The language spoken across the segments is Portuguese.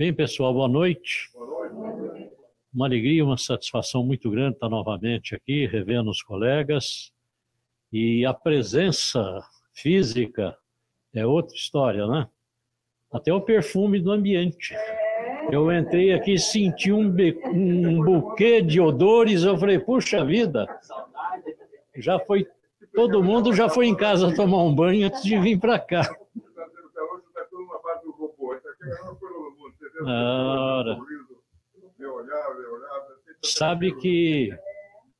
Bem, pessoal, boa noite. Uma alegria, uma satisfação muito grande estar novamente aqui, revendo os colegas. E a presença física é outra história, né? Até o perfume do ambiente. Eu entrei aqui e senti um, um buquê de odores, eu falei, puxa vida, já foi, todo mundo já foi em casa tomar um banho antes de vir para cá. Ora. Sabe que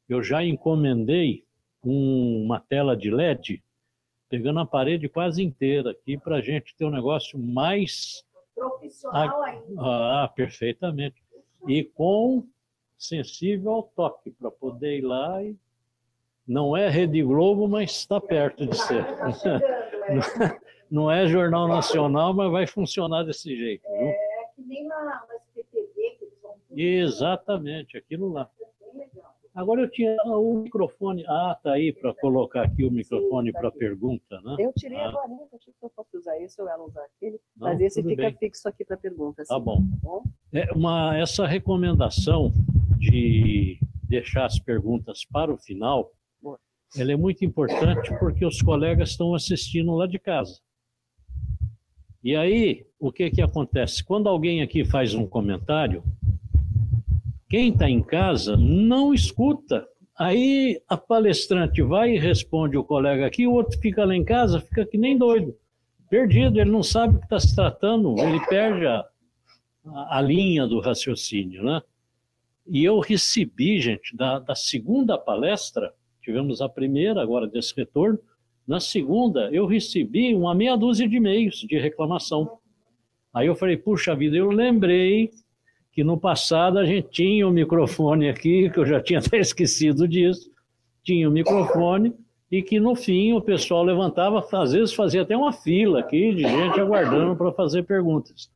eu já encomendei uma tela de LED, pegando a parede quase inteira aqui, para a gente ter um negócio mais. Profissional ainda. Ah, perfeitamente. E com sensível ao toque, para poder ir lá e. Não é Rede Globo, mas está perto de ser. Tá é. Não é Jornal Nacional, mas vai funcionar desse jeito. Viu? É que nem na, na SPTV que eles vão. Exatamente, aquilo lá. Agora eu tinha o microfone. Ah, tá aí para colocar aqui o microfone para pergunta, né? Eu tirei ah. agora, né? achei que eu posso usar esse ou ela usar aquele, Não, mas esse fica bem. fixo aqui para pergunta. Tá bom. Tá bom? É uma, essa recomendação de deixar as perguntas para o final, Boa. ela é muito importante porque os colegas estão assistindo lá de casa. E aí, o que que acontece? Quando alguém aqui faz um comentário, quem está em casa não escuta. Aí a palestrante vai e responde o colega aqui, o outro fica lá em casa, fica que nem doido, perdido, ele não sabe o que está se tratando, ele perde a, a, linha do raciocínio, né? E eu recebi, gente, da, da segunda palestra, tivemos a primeira agora desse retorno, na segunda eu recebi uma meia dúzia de e-mails de reclamação. Aí eu falei, puxa vida, eu lembrei que no passado a gente tinha o microfone aqui, que eu já tinha até esquecido disso, tinha o microfone, e que no fim o pessoal levantava, às vezes fazia até uma fila aqui de gente aguardando para fazer perguntas.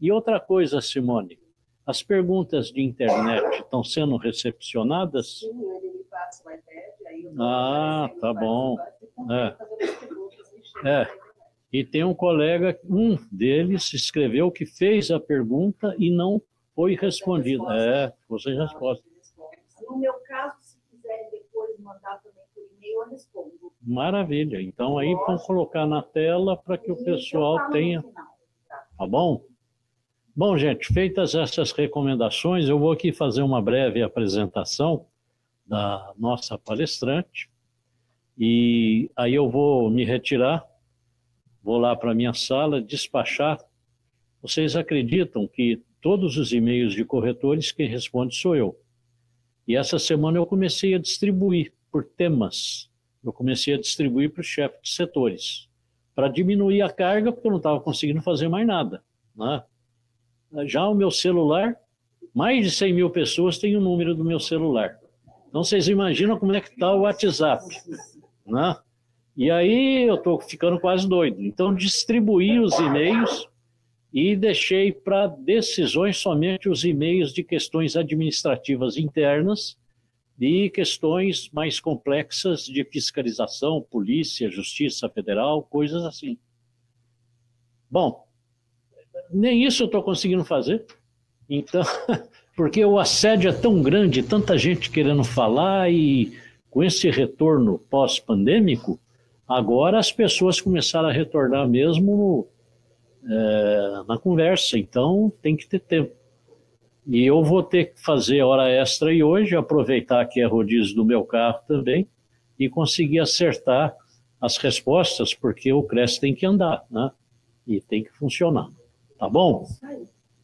E outra coisa, Simone, as perguntas de internet estão sendo recepcionadas? Sim, ele me passa o iPad, aí eu Ah, tá bom. o negócio e É. É. E tem um colega, um deles escreveu que fez a pergunta e não foi respondida. É, você resposta. No meu caso, se quiserem depois mandar também por e-mail, eu respondo. Maravilha. Então aí vamos colocar na tela para que o pessoal tenha, final. tá bom? Bom, gente, feitas essas recomendações, eu vou aqui fazer uma breve apresentação da nossa palestrante e aí eu vou me retirar, vou lá para minha sala despachar. Vocês acreditam que todos os e-mails de corretores quem responde sou eu? E essa semana eu comecei a distribuir por temas. Eu comecei a distribuir para os chefes de setores, para diminuir a carga, porque eu não estava conseguindo fazer mais nada. Né? Já o meu celular, mais de 100 mil pessoas têm o número do meu celular. Então vocês imaginam como é que está o WhatsApp. Né? E aí eu estou ficando quase doido. Então distribuí os e-mails e deixei para decisões somente os e-mails de questões administrativas internas e questões mais complexas de fiscalização, polícia, justiça federal, coisas assim. Bom, nem isso eu estou conseguindo fazer. Então, porque o assédio é tão grande, tanta gente querendo falar e com esse retorno pós-pandêmico, agora as pessoas começaram a retornar mesmo é, na conversa, então tem que ter tempo. E eu vou ter que fazer hora extra aí hoje, aproveitar que é rodízio do meu carro também e conseguir acertar as respostas, porque o CRES tem que andar, né? E tem que funcionar. Tá bom?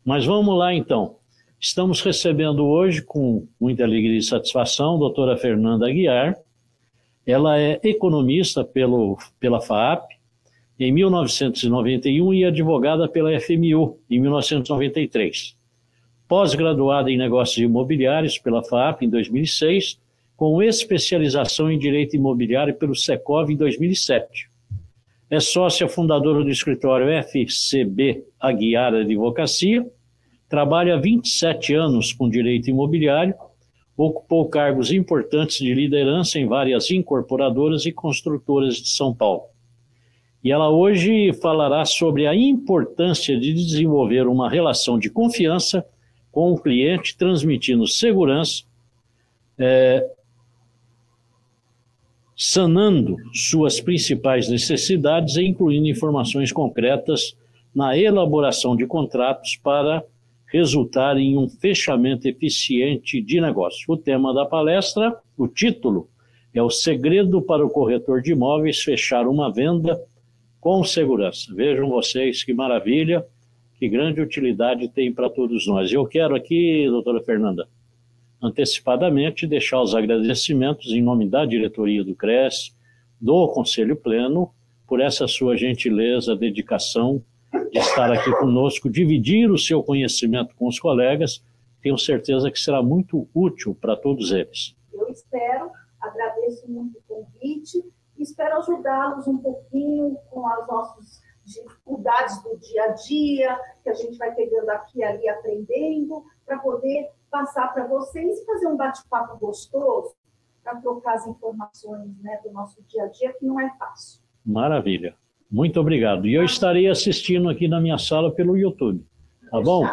Mas vamos lá então. Estamos recebendo hoje, com muita alegria e satisfação, a doutora Fernanda Aguiar. Ela é economista pelo, pela FAAP em 1991 e advogada pela FMU em 1993. Pós-graduada em negócios imobiliários pela FAAP em 2006, com especialização em direito imobiliário pelo Secov em 2007. É sócia fundadora do escritório FCB Aguiar Advocacia, trabalha há 27 anos com direito imobiliário, ocupou cargos importantes de liderança em várias incorporadoras e construtoras de São Paulo. E ela hoje falará sobre a importância de desenvolver uma relação de confiança com o cliente, transmitindo segurança, é, sanando suas principais necessidades e incluindo informações concretas na elaboração de contratos para resultar em um fechamento eficiente de negócio. O tema da palestra, o título, é o segredo para o corretor de imóveis fechar uma venda com segurança. Vejam vocês que maravilha, que grande utilidade tem para todos nós. Eu quero aqui, doutora Fernanda, antecipadamente deixar os agradecimentos em nome da diretoria do CRES, do Conselho Pleno, por essa sua gentileza, dedicação de estar aqui conosco, dividir o seu conhecimento com os colegas. Tenho certeza que será muito útil para todos eles. Eu espero, agradeço muito o convite e espero ajudá-los um pouquinho com as nossas dificuldades do dia a dia, que a gente vai pegando aqui e ali aprendendo, para poder passar para vocês e fazer um bate-papo gostoso para trocar as informações né, do nosso dia a dia, que não é fácil. Maravilha. Muito obrigado. E eu estarei assistindo aqui na minha sala pelo YouTube. Tá bom?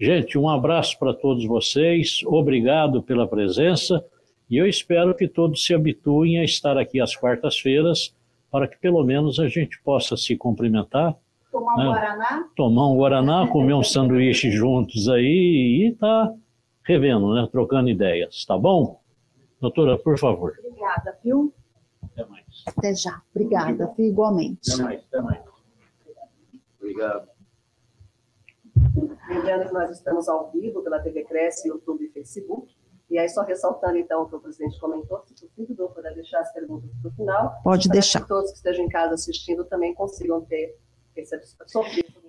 Gente, um abraço para todos vocês. Obrigado pela presença. E eu espero que todos se habituem a estar aqui às quartas-feiras, para que pelo menos a gente possa se cumprimentar. Tomar um né? Guaraná? Tomar um Guaraná, comer um sanduíche juntos aí e tá revendo, né? Trocando ideias, tá bom? Doutora, por favor. Obrigada, viu? Até mais. Até já. Obrigada, viu? igualmente. Até mais, até mais. Obrigado. Lembrando que nós estamos ao vivo pela TV Cresce, YouTube e Facebook. E aí, só ressaltando, então, o que o presidente comentou, se possível, puder deixar as perguntas para o final. Pode deixar. Que todos que estejam em casa assistindo também consigam ter esse sofrimento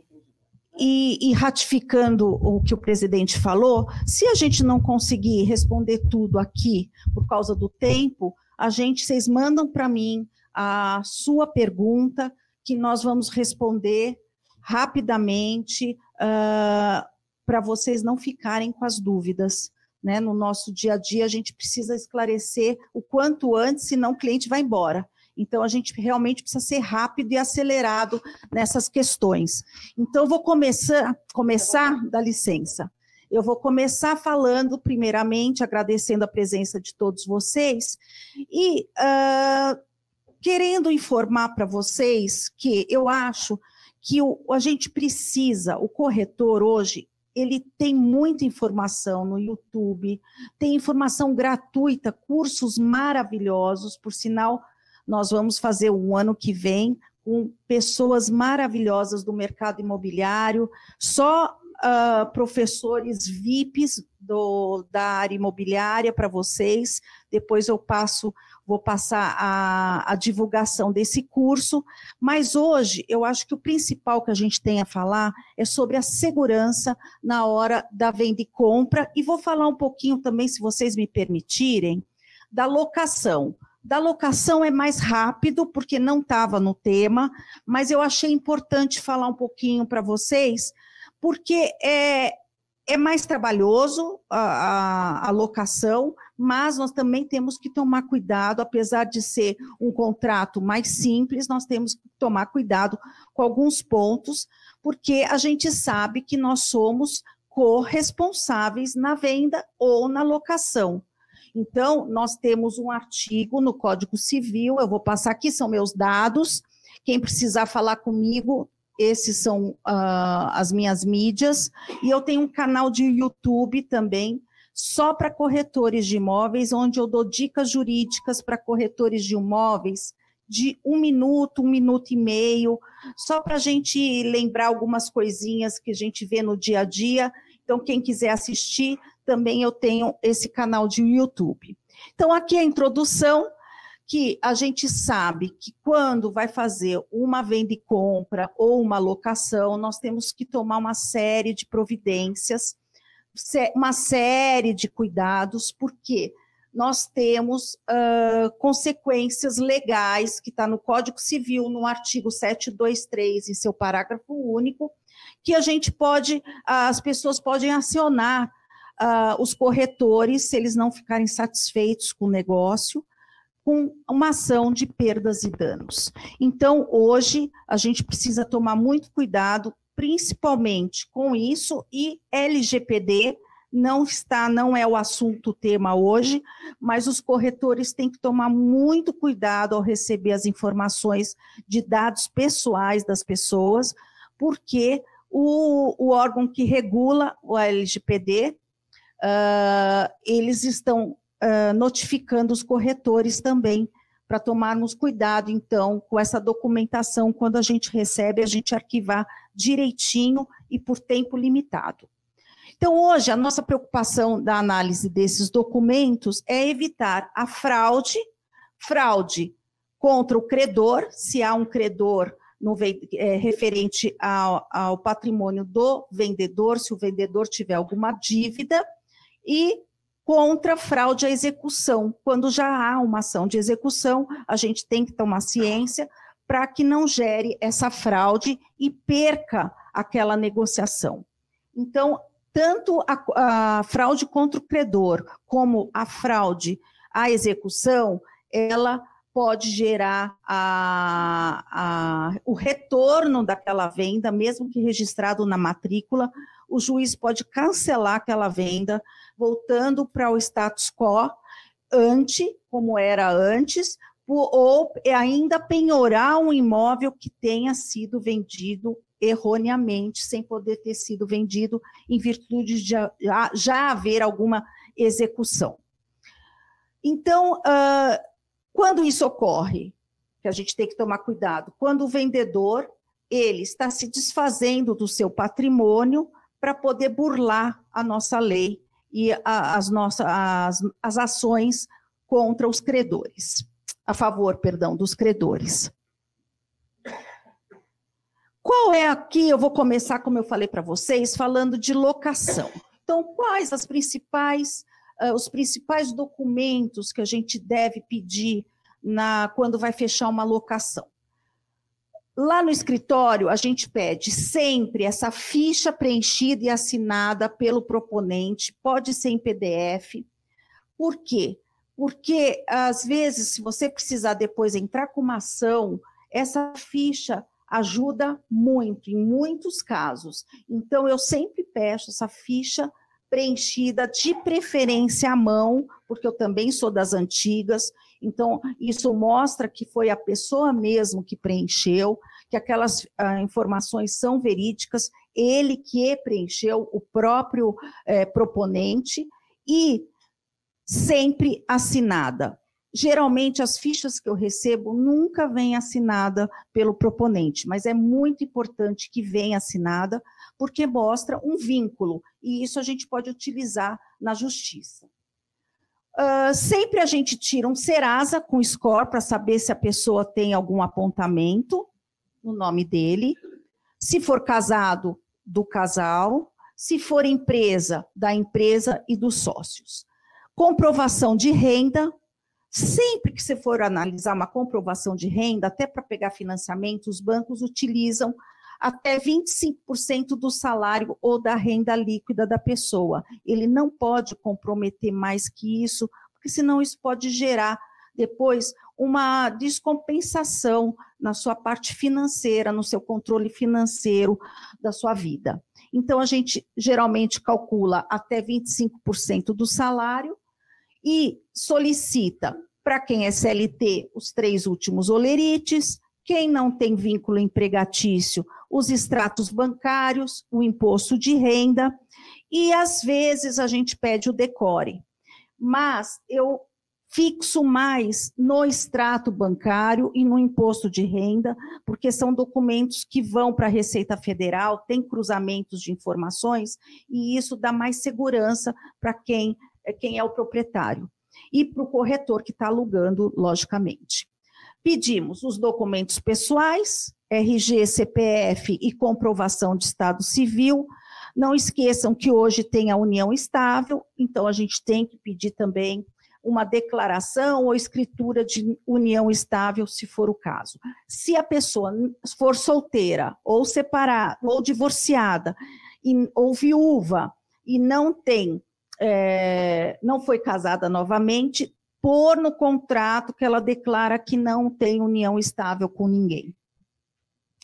e, e, ratificando o que o presidente falou, se a gente não conseguir responder tudo aqui por causa do tempo, a gente, vocês mandam para mim a sua pergunta, que nós vamos responder rapidamente, uh, para vocês não ficarem com as dúvidas. Né? No nosso dia a dia, a gente precisa esclarecer o quanto antes, senão o cliente vai embora. Então, a gente realmente precisa ser rápido e acelerado nessas questões. Então, vou começar, começar, dá licença. Eu vou começar falando, primeiramente, agradecendo a presença de todos vocês e uh, querendo informar para vocês que eu acho que o, a gente precisa, o corretor hoje, ele tem muita informação no YouTube, tem informação gratuita, cursos maravilhosos, por sinal, nós vamos fazer um ano que vem com pessoas maravilhosas do mercado imobiliário, só uh, professores VIPs do, da área imobiliária para vocês. Depois eu passo, vou passar a, a divulgação desse curso. Mas hoje eu acho que o principal que a gente tem a falar é sobre a segurança na hora da venda e compra. E vou falar um pouquinho também, se vocês me permitirem, da locação. Da locação é mais rápido, porque não estava no tema, mas eu achei importante falar um pouquinho para vocês, porque é, é mais trabalhoso a, a, a, locação, mas nós também temos que tomar cuidado, apesar de ser um contrato mais simples, nós temos que tomar cuidado com alguns pontos, porque a gente sabe que nós somos corresponsáveis na venda ou na locação. Então, nós temos um artigo no Código Civil, eu vou passar aqui, são meus dados. Quem precisar falar comigo, esses são uh, as minhas mídias. E eu tenho um canal de YouTube também, só para corretores de imóveis, onde eu dou dicas jurídicas para corretores de imóveis de um minuto, um minuto e meio, só para a gente lembrar algumas coisinhas que a gente vê no dia a dia. Então, quem quiser assistir, também eu tenho esse canal de YouTube. Então, aqui é a introdução, que a gente sabe que quando vai fazer uma venda e compra ou uma locação, nós temos que tomar uma série de providências, uma série de cuidados, porque nós temos uh, consequências legais, que está no Código Civil, no artigo 723, em seu parágrafo único, que a gente pode, as pessoas podem acionar uh, os corretores, se eles não ficarem satisfeitos com o negócio, com uma ação de perdas e danos. Então, hoje, a gente precisa tomar muito cuidado, principalmente com isso, e LGPD não está, não é o assunto tema hoje, mas os corretores têm que tomar muito cuidado ao receber as informações de dados pessoais das pessoas, porque o, o órgão que regula o LGPD, uh, ah, eles estão uh, notificando os corretores também para tomarmos cuidado, então, com essa documentação, quando a gente recebe, a gente arquivar direitinho e por tempo limitado. Então, hoje, a nossa preocupação da análise desses documentos é evitar a fraude, fraude contra o credor, se há um credor no, é, referente ao, ao patrimônio do vendedor, se o vendedor tiver alguma dívida, e contra fraude à execução. Quando já há uma ação de execução, a gente tem que tomar ciência para que não gere essa fraude e perca aquela negociação. Então, tanto a, a fraude contra o credor como a fraude à execução, ela pode gerar a, a, o retorno daquela venda, mesmo que registrado na matrícula, o juiz pode cancelar aquela venda, voltando para o status quo ante, como era antes, ou ainda penhorar um imóvel que tenha sido vendido erroneamente, sem poder ter sido vendido em virtude de já, já haver alguma execução. Então, uh, quando isso ocorre, que a gente tem que tomar cuidado, quando o vendedor ele está se desfazendo do seu patrimônio para poder burlar a nossa lei e a, as nossas as, as ações contra os credores, a favor, perdão, dos credores. Qual é aqui? Eu vou começar, como eu falei para vocês, falando de locação. Então, quais as principais, uh, os principais documentos que a gente deve pedir na, quando vai fechar uma locação? Lá no escritório, a gente pede sempre essa ficha preenchida e assinada pelo proponente, pode ser em PDF. Por quê? Porque, às vezes, se você precisar depois entrar com uma ação, essa ficha ajuda muito, em muitos casos. Então, eu sempre peço essa ficha preenchida, de preferência à mão, porque eu também sou das antigas, então isso mostra que foi a pessoa mesmo que preencheu, que aquelas ah, informações são verídicas, ele que preencheu, o próprio eh, proponente, e sempre assinada. Geralmente, as fichas que eu recebo nunca vêm assinada pelo proponente, mas é muito importante que venha assinada, porque mostra um vínculo, e isso a gente pode utilizar na justiça. Uh, sempre a gente tira um Serasa com score para saber se a pessoa tem algum apontamento no nome dele. Se for casado, do casal. Se for empresa, da empresa e dos sócios. Comprovação de renda, Sempre que você for analisar uma comprovação de renda, até para pegar financiamento, os bancos utilizam até 25% do salário ou da renda líquida da pessoa. Ele não pode comprometer mais que isso, porque senão isso pode gerar depois uma descompensação na sua parte financeira, no seu controle financeiro da sua vida. Então, a gente geralmente calcula até 25% do salário e solicita para quem é CLT os três últimos olerites, quem não tem vínculo empregatício, os extratos bancários, o imposto de renda, e às vezes a gente pede o decore. Mas eu fixo mais no extrato bancário e no imposto de renda, porque são documentos que vão para a Receita Federal, tem cruzamentos de informações, e isso dá mais segurança para quem quem é o proprietário, e para o corretor que está alugando, logicamente. Pedimos os documentos pessoais, RG, CPF e comprovação de estado civil. Não esqueçam que hoje tem a união estável, então a gente tem que pedir também uma declaração ou escritura de união estável, se for o caso. Se a pessoa for solteira, ou separada, ou divorciada, ou viúva, e não tem é, não foi casada novamente, pôr no contrato que ela declara que não tem união estável com ninguém.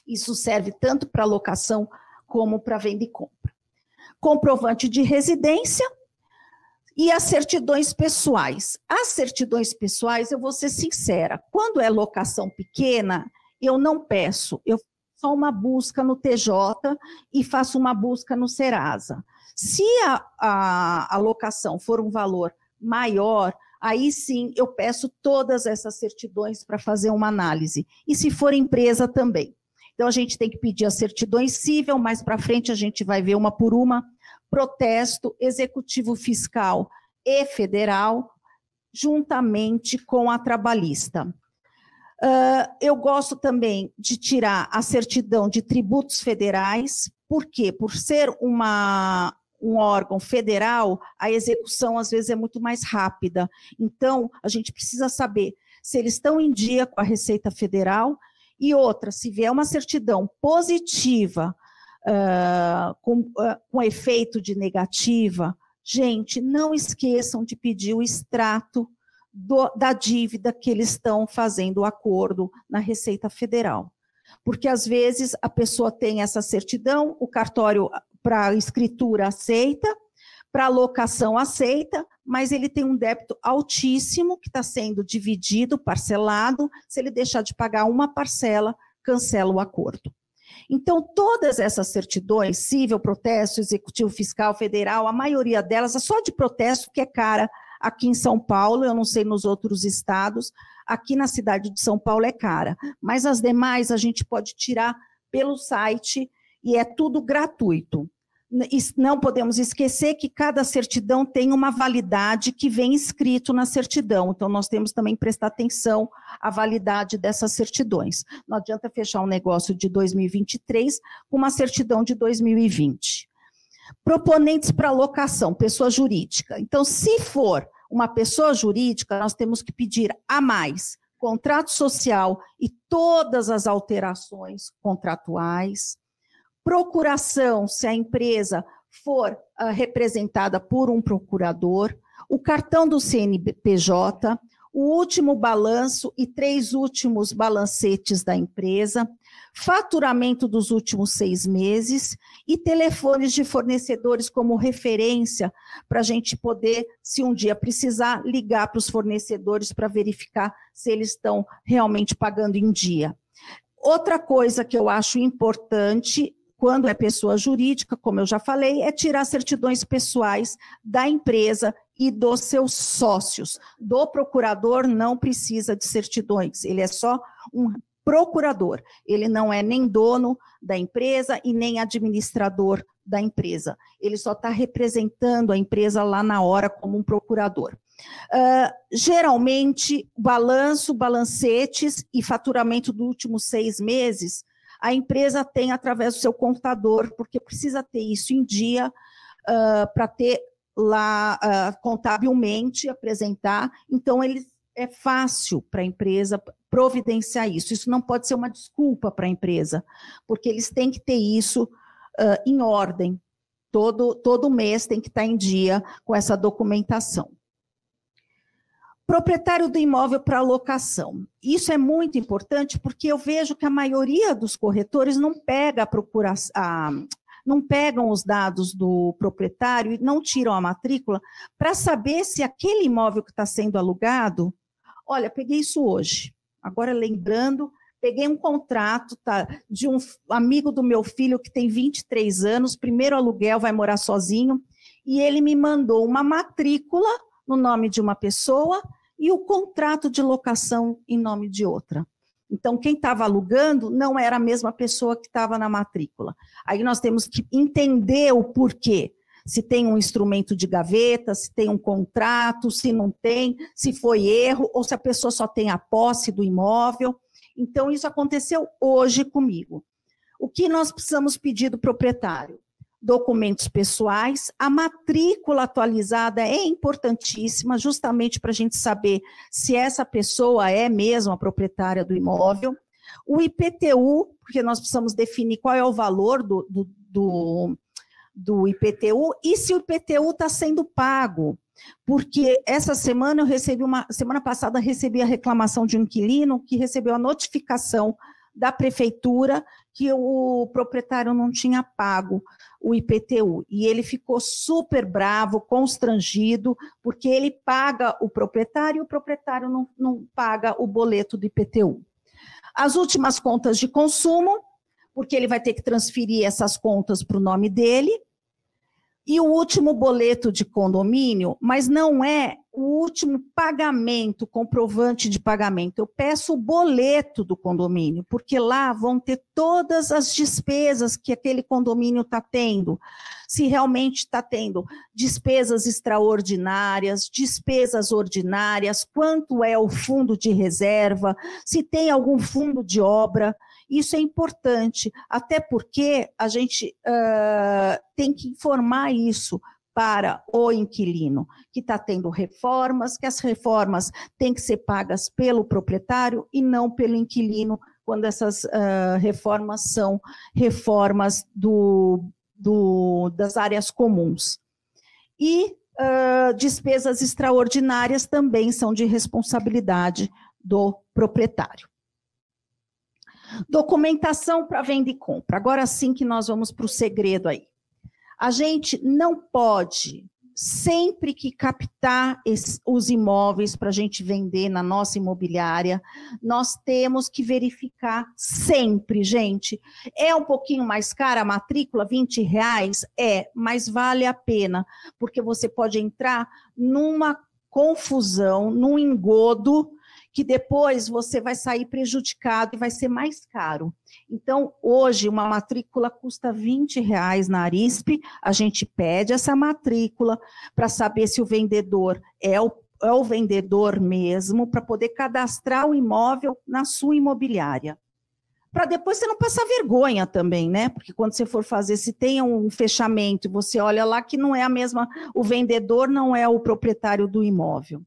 Isso serve tanto para locação como para venda e compra. Comprovante de residência e as certidões pessoais. As certidões pessoais, eu vou ser sincera, quando é locação pequena, eu não peço, eu só uma busca no TJ e faço uma busca no Serasa. Se a, a, a locação for um valor maior, aí sim eu peço todas essas certidões para fazer uma análise. E se for empresa também. Então a gente tem que pedir as certidões cível, mais para frente a gente vai ver uma por uma, protesto executivo fiscal e federal, juntamente com a trabalhista. Uh, eu gosto também de tirar a certidão de tributos federais, por quê? Por ser uma, um órgão federal, a execução às vezes é muito mais rápida. Então, a gente precisa saber se eles estão em dia com a Receita Federal e outra, se vier uma certidão positiva uh, com, uh, com efeito de negativa, gente, não esqueçam de pedir o extrato do, da dívida que eles estão fazendo o acordo na Receita Federal. Porque às vezes a pessoa tem essa certidão, o cartório para escritura aceita, para locação aceita, mas ele tem um débito altíssimo que está sendo dividido, parcelado. Se ele deixar de pagar uma parcela, cancela o acordo. Então, todas essas certidões, civil, protesto, executivo fiscal, federal, a maioria delas é só de protesto, que é cara aqui em São Paulo, eu não sei nos outros estados, aqui na cidade de São Paulo é cara. Mas as demais a gente pode tirar pelo site e é tudo gratuito não podemos esquecer que cada certidão tem uma validade que vem escrito na certidão. Então, nós temos também que prestar atenção à validade dessas certidões. Não adianta fechar um negócio de 2023 com uma certidão de 2020. Proponentes para locação, pessoa jurídica. Então, se for uma pessoa jurídica, nós temos que pedir a mais contrato social e todas as alterações contratuais procuração, se a empresa for uh, representada por um procurador, o cartão do CNPJ, o último balanço e três últimos balancetes da empresa, faturamento dos últimos seis meses e telefones de fornecedores como referência para a gente poder, se um dia precisar, ligar para os fornecedores para verificar se eles estão realmente pagando em dia. Outra coisa que eu acho importante quando é pessoa jurídica, como eu já falei, é tirar certidões pessoais da empresa e dos seus sócios. Do procurador não precisa de certidões, ele é só um procurador. Ele não é nem dono da empresa e nem administrador da empresa. Ele só está representando a empresa lá na hora como um procurador. Uh, geralmente, balanço, balancetes e faturamento dos últimos seis meses a empresa tem através do seu contador, porque precisa ter isso em dia uh, para ter lá uh, contabilmente apresentar. Então, ele é fácil para a empresa providenciar isso. Isso não pode ser uma desculpa para a empresa, porque eles têm que ter isso uh, em ordem. Todo, todo mês tem que estar em dia com essa documentação. Proprietário do imóvel para locação. Isso é muito importante porque eu vejo que a maioria dos corretores não pega a procura, a, não pegam os dados do proprietário e não tiram a matrícula para saber se aquele imóvel que está sendo alugado. Olha, peguei isso hoje. Agora lembrando, peguei um contrato tá, de um amigo do meu filho que tem 23 anos, primeiro aluguel, vai morar sozinho, e ele me mandou uma matrícula no nome de uma pessoa e o contrato de locação em nome de outra. Então, quem estava alugando não era a mesma pessoa que estava na matrícula. Aí nós temos que entender o porquê. Se tem um instrumento de gaveta, se tem um contrato, se não tem, se foi erro, ou se a pessoa só tem a posse do imóvel. Então, isso aconteceu hoje comigo. O que nós precisamos pedir do proprietário? Documentos pessoais. A matrícula atualizada é importantíssima, justamente para a gente saber se essa pessoa é mesmo a proprietária do imóvel. O IPTU, porque nós precisamos definir qual é o valor do, do, do, do IPTU e se o IPTU está sendo pago. Porque essa semana eu recebi uma, semana passada recebi a reclamação de um inquilino que recebeu a notificação da prefeitura que o proprietário não tinha pago o IPTU. E ele ficou super bravo, constrangido, porque ele paga o proprietário e o proprietário não, não paga o boleto do IPTU. As últimas contas de consumo, porque ele vai ter que transferir essas contas para o nome dele, e o último boleto de condomínio, mas não é o último pagamento, comprovante de pagamento. Eu peço o boleto do condomínio, porque lá vão ter todas as despesas que aquele condomínio está tendo. Se realmente está tendo despesas extraordinárias, despesas ordinárias, quanto é o fundo de reserva, se tem algum fundo de obra. Isso é importante, até porque a gente uh, tem que informar isso para o inquilino, que está tendo reformas, que as reformas têm que ser pagas pelo proprietário e não pelo inquilino, quando essas uh, reformas são reformas do, do, das áreas comuns. E uh, despesas extraordinárias também são de responsabilidade do proprietário. Documentação para venda e compra. Agora sim que nós vamos para o segredo aí. A gente não pode, sempre que captar os imóveis para a gente vender na nossa imobiliária, nós temos que verificar sempre, gente. É um pouquinho mais cara a matrícula, 20 reais? É, mas vale a pena, porque você pode entrar numa confusão, num engodo que depois você vai sair prejudicado e vai ser mais caro. Então, hoje, uma matrícula custa 20 reais na Arisp, a gente pede essa matrícula para saber se o vendedor é o, é o vendedor mesmo, para poder cadastrar o imóvel na sua imobiliária para depois você não passar vergonha também, né? Porque quando você for fazer, se tem um fechamento, você olha lá que não é a mesma, o vendedor não é o proprietário do imóvel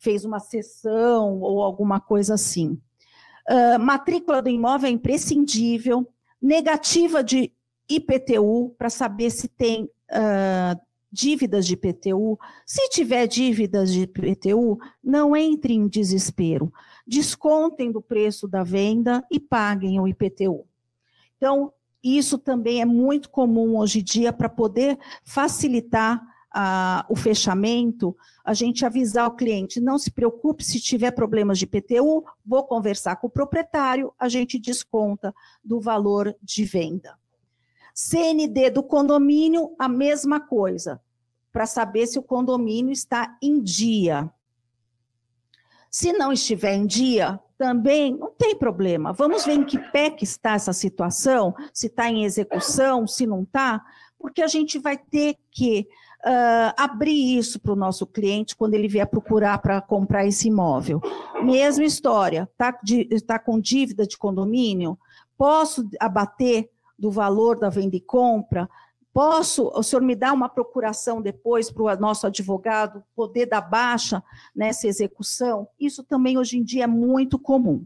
fez uma sessão ou alguma coisa assim. Uh, matrícula do imóvel é imprescindível, negativa de IPTU, para saber se tem uh, dívidas de IPTU. Se tiver dívidas de IPTU, não entre em desespero. Descontem do preço da venda e paguem o IPTU. Então, isso também é muito comum hoje em dia para poder facilitar o fechamento, a gente avisar o cliente, não se preocupe se tiver problemas de PTU, vou conversar com o proprietário, a gente desconta do valor de venda. CND do condomínio, a mesma coisa, para saber se o condomínio está em dia. Se não estiver em dia, também não tem problema. Vamos ver em que pé que está essa situação, se está em execução, se não está, porque a gente vai ter que uh, abrir isso para o nosso cliente quando ele vier procurar para comprar esse imóvel. Mesma história, está tá com dívida de condomínio? Posso abater do valor da venda e compra? Posso, o senhor me dá uma procuração depois para o nosso advogado poder dar baixa nessa execução? Isso também hoje em dia é muito comum.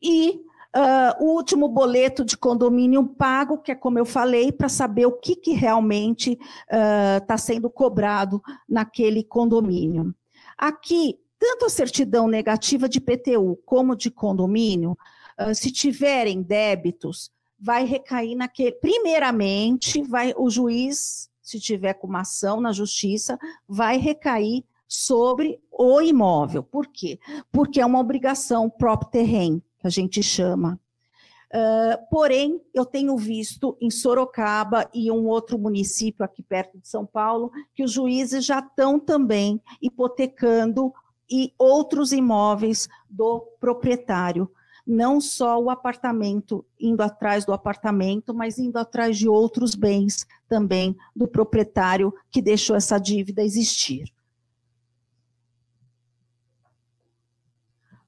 E Uh, o último boleto de condomínio pago, que é como eu falei, para saber o que, que realmente está uh, sendo cobrado naquele condomínio. Aqui, tanto a certidão negativa de PTU como de condomínio, uh, se tiverem débitos, vai recair naquele. Primeiramente, vai o juiz, se tiver com uma ação na justiça, vai recair sobre o imóvel. Por quê? Porque é uma obrigação próprio terreno que a gente chama. Uh, porém, eu tenho visto em Sorocaba e um outro município aqui perto de São Paulo que os juízes já estão também hipotecando e outros imóveis do proprietário, não só o apartamento, indo atrás do apartamento, mas indo atrás de outros bens também do proprietário que deixou essa dívida existir.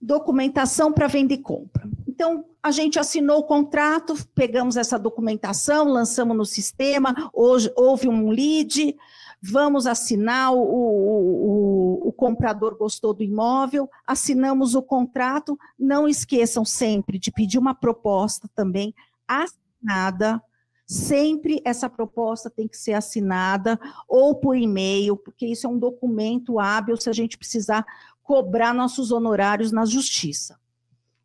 Documentação para venda e compra. Então, a gente assinou o contrato, pegamos essa documentação, lançamos no sistema, hoje houve um lead, vamos assinar, o, o, o, comprador gostou do imóvel, assinamos o contrato, não esqueçam sempre de pedir uma proposta também assinada, Sempre essa proposta tem que ser assinada ou por e-mail, porque isso é um documento hábil se a gente precisar cobrar nossos honorários na justiça.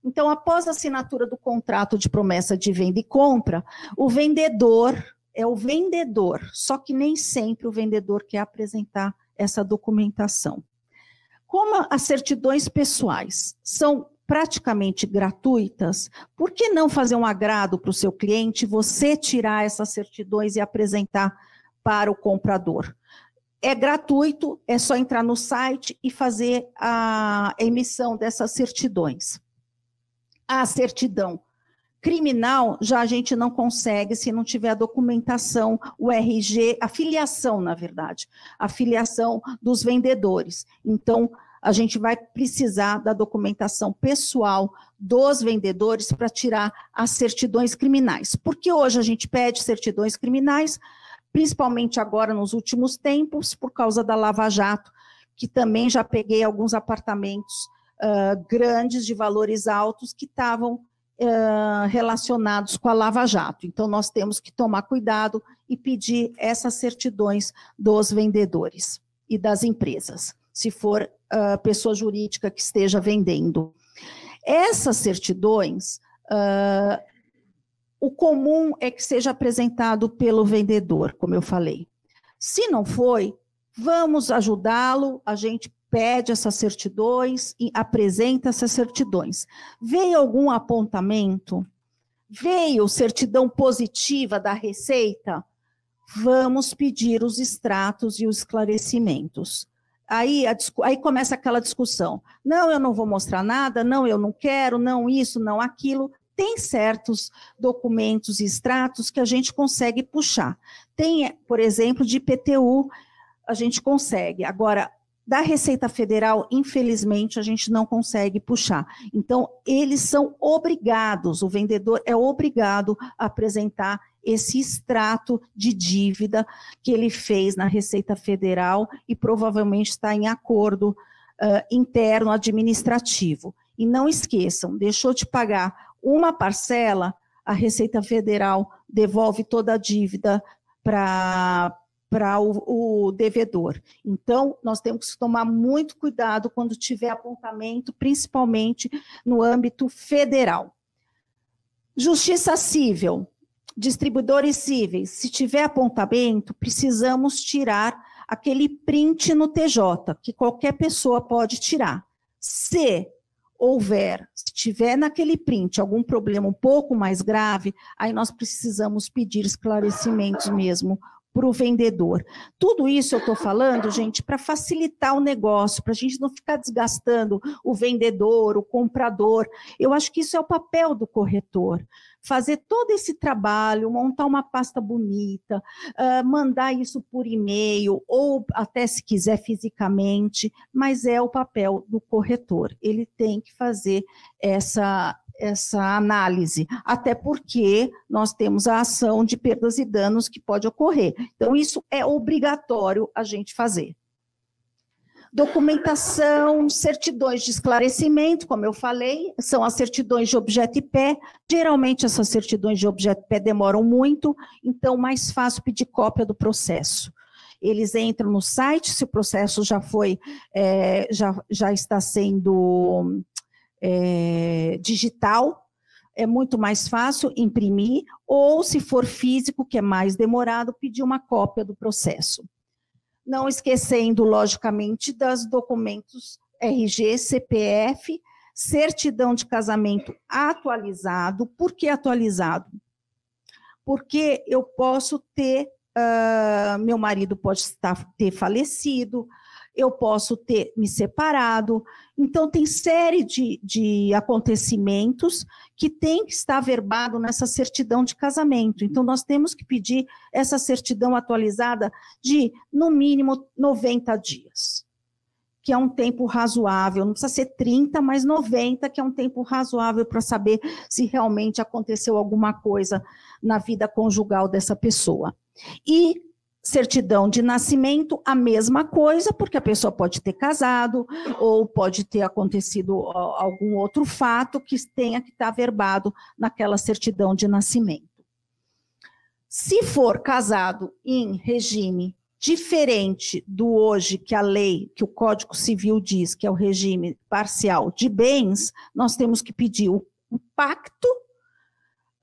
Então, após a assinatura do contrato de promessa de venda e compra, o vendedor é o vendedor, só que nem sempre o vendedor quer apresentar essa documentação. Como as certidões pessoais são praticamente gratuitas, por que não fazer um agrado para o seu cliente, você tirar essas certidões e apresentar para o comprador? É gratuito, é só entrar no site e fazer a emissão dessas certidões. A certidão criminal já a gente não consegue se não tiver a documentação, o RG, a filiação, na verdade, a filiação dos vendedores. Então, a gente vai precisar da documentação pessoal dos vendedores para tirar as certidões criminais. Porque hoje a gente pede certidões criminais, principalmente agora nos últimos tempos, por causa da Lava Jato, que também já peguei alguns apartamentos uh, grandes, de valores altos, que estavam uh, relacionados com a Lava Jato. Então, nós temos que tomar cuidado e pedir essas certidões dos vendedores e das empresas se for uh, pessoa jurídica que esteja vendendo. Essas certidões, o comum é que seja apresentado pelo vendedor, como eu falei. Se não foi, vamos ajudá-lo, a gente pede essas certidões e apresenta essas certidões. Veio algum apontamento? Veio certidão positiva da Receita? Vamos pedir os extratos e os esclarecimentos. Aí, a, aí começa aquela discussão. Não, eu não vou mostrar nada, não, eu não quero, não isso, não aquilo. Tem certos documentos e extratos que a gente consegue puxar. Tem, por exemplo, de IPTU, a gente consegue. Agora, da Receita Federal, infelizmente, a gente não consegue puxar. Então, eles são obrigados, o vendedor é obrigado a apresentar esse extrato de dívida que ele fez na Receita Federal e provavelmente está em acordo uh, interno administrativo. E não esqueçam, deixou de pagar uma parcela, a Receita Federal devolve toda a dívida para para o, o, devedor. Então, nós temos que tomar muito cuidado quando tiver apontamento, principalmente no âmbito federal. Justiça civil distribuidores cíveis, se tiver apontamento, precisamos tirar aquele print no TJ, que qualquer pessoa pode tirar. Se houver, se tiver naquele print algum problema um pouco mais grave, aí nós precisamos pedir esclarecimentos mesmo para o vendedor. Tudo isso eu estou falando, gente, para facilitar o negócio, para a gente não ficar desgastando o vendedor, o comprador. Eu acho que isso é o papel do corretor fazer todo esse trabalho, montar uma pasta bonita, uh, mandar isso por e-mail ou até se quiser fisicamente, mas é o papel do corretor. Ele tem que fazer essa essa análise, até porque nós temos a ação de perdas e danos que pode ocorrer. Então, isso é obrigatório a gente fazer documentação, certidões de esclarecimento, como eu falei, são as certidões de objeto e pé. Geralmente essas certidões de objeto e pé demoram muito, então mais fácil pedir cópia do processo. Eles entram no site, se o processo já foi, é, já, já está sendo é, digital, é muito mais fácil imprimir, ou se for físico, que é mais demorado, pedir uma cópia do processo não esquecendo, logicamente, dos documentos RG, CPF, certidão de casamento atualizado. Por que atualizado? Porque eu posso ter, uh, meu marido pode estar, ter falecido, eu posso ter me separado. Então, tem série de, de acontecimentos que tem que estar verbado nessa certidão de casamento. Então, nós temos que pedir essa certidão atualizada de, no mínimo, 90 dias, que é um tempo razoável. Não precisa ser 30, mas 90, que é um tempo razoável para saber se realmente aconteceu alguma coisa na vida conjugal dessa pessoa. E certidão de nascimento, a mesma coisa, porque a pessoa pode ter casado ou pode ter acontecido algum outro fato que tenha que estar verbado naquela certidão de nascimento. Se for casado em regime diferente do hoje que a lei, que o Código Civil diz que é o regime parcial de bens, nós temos que pedir o, o pacto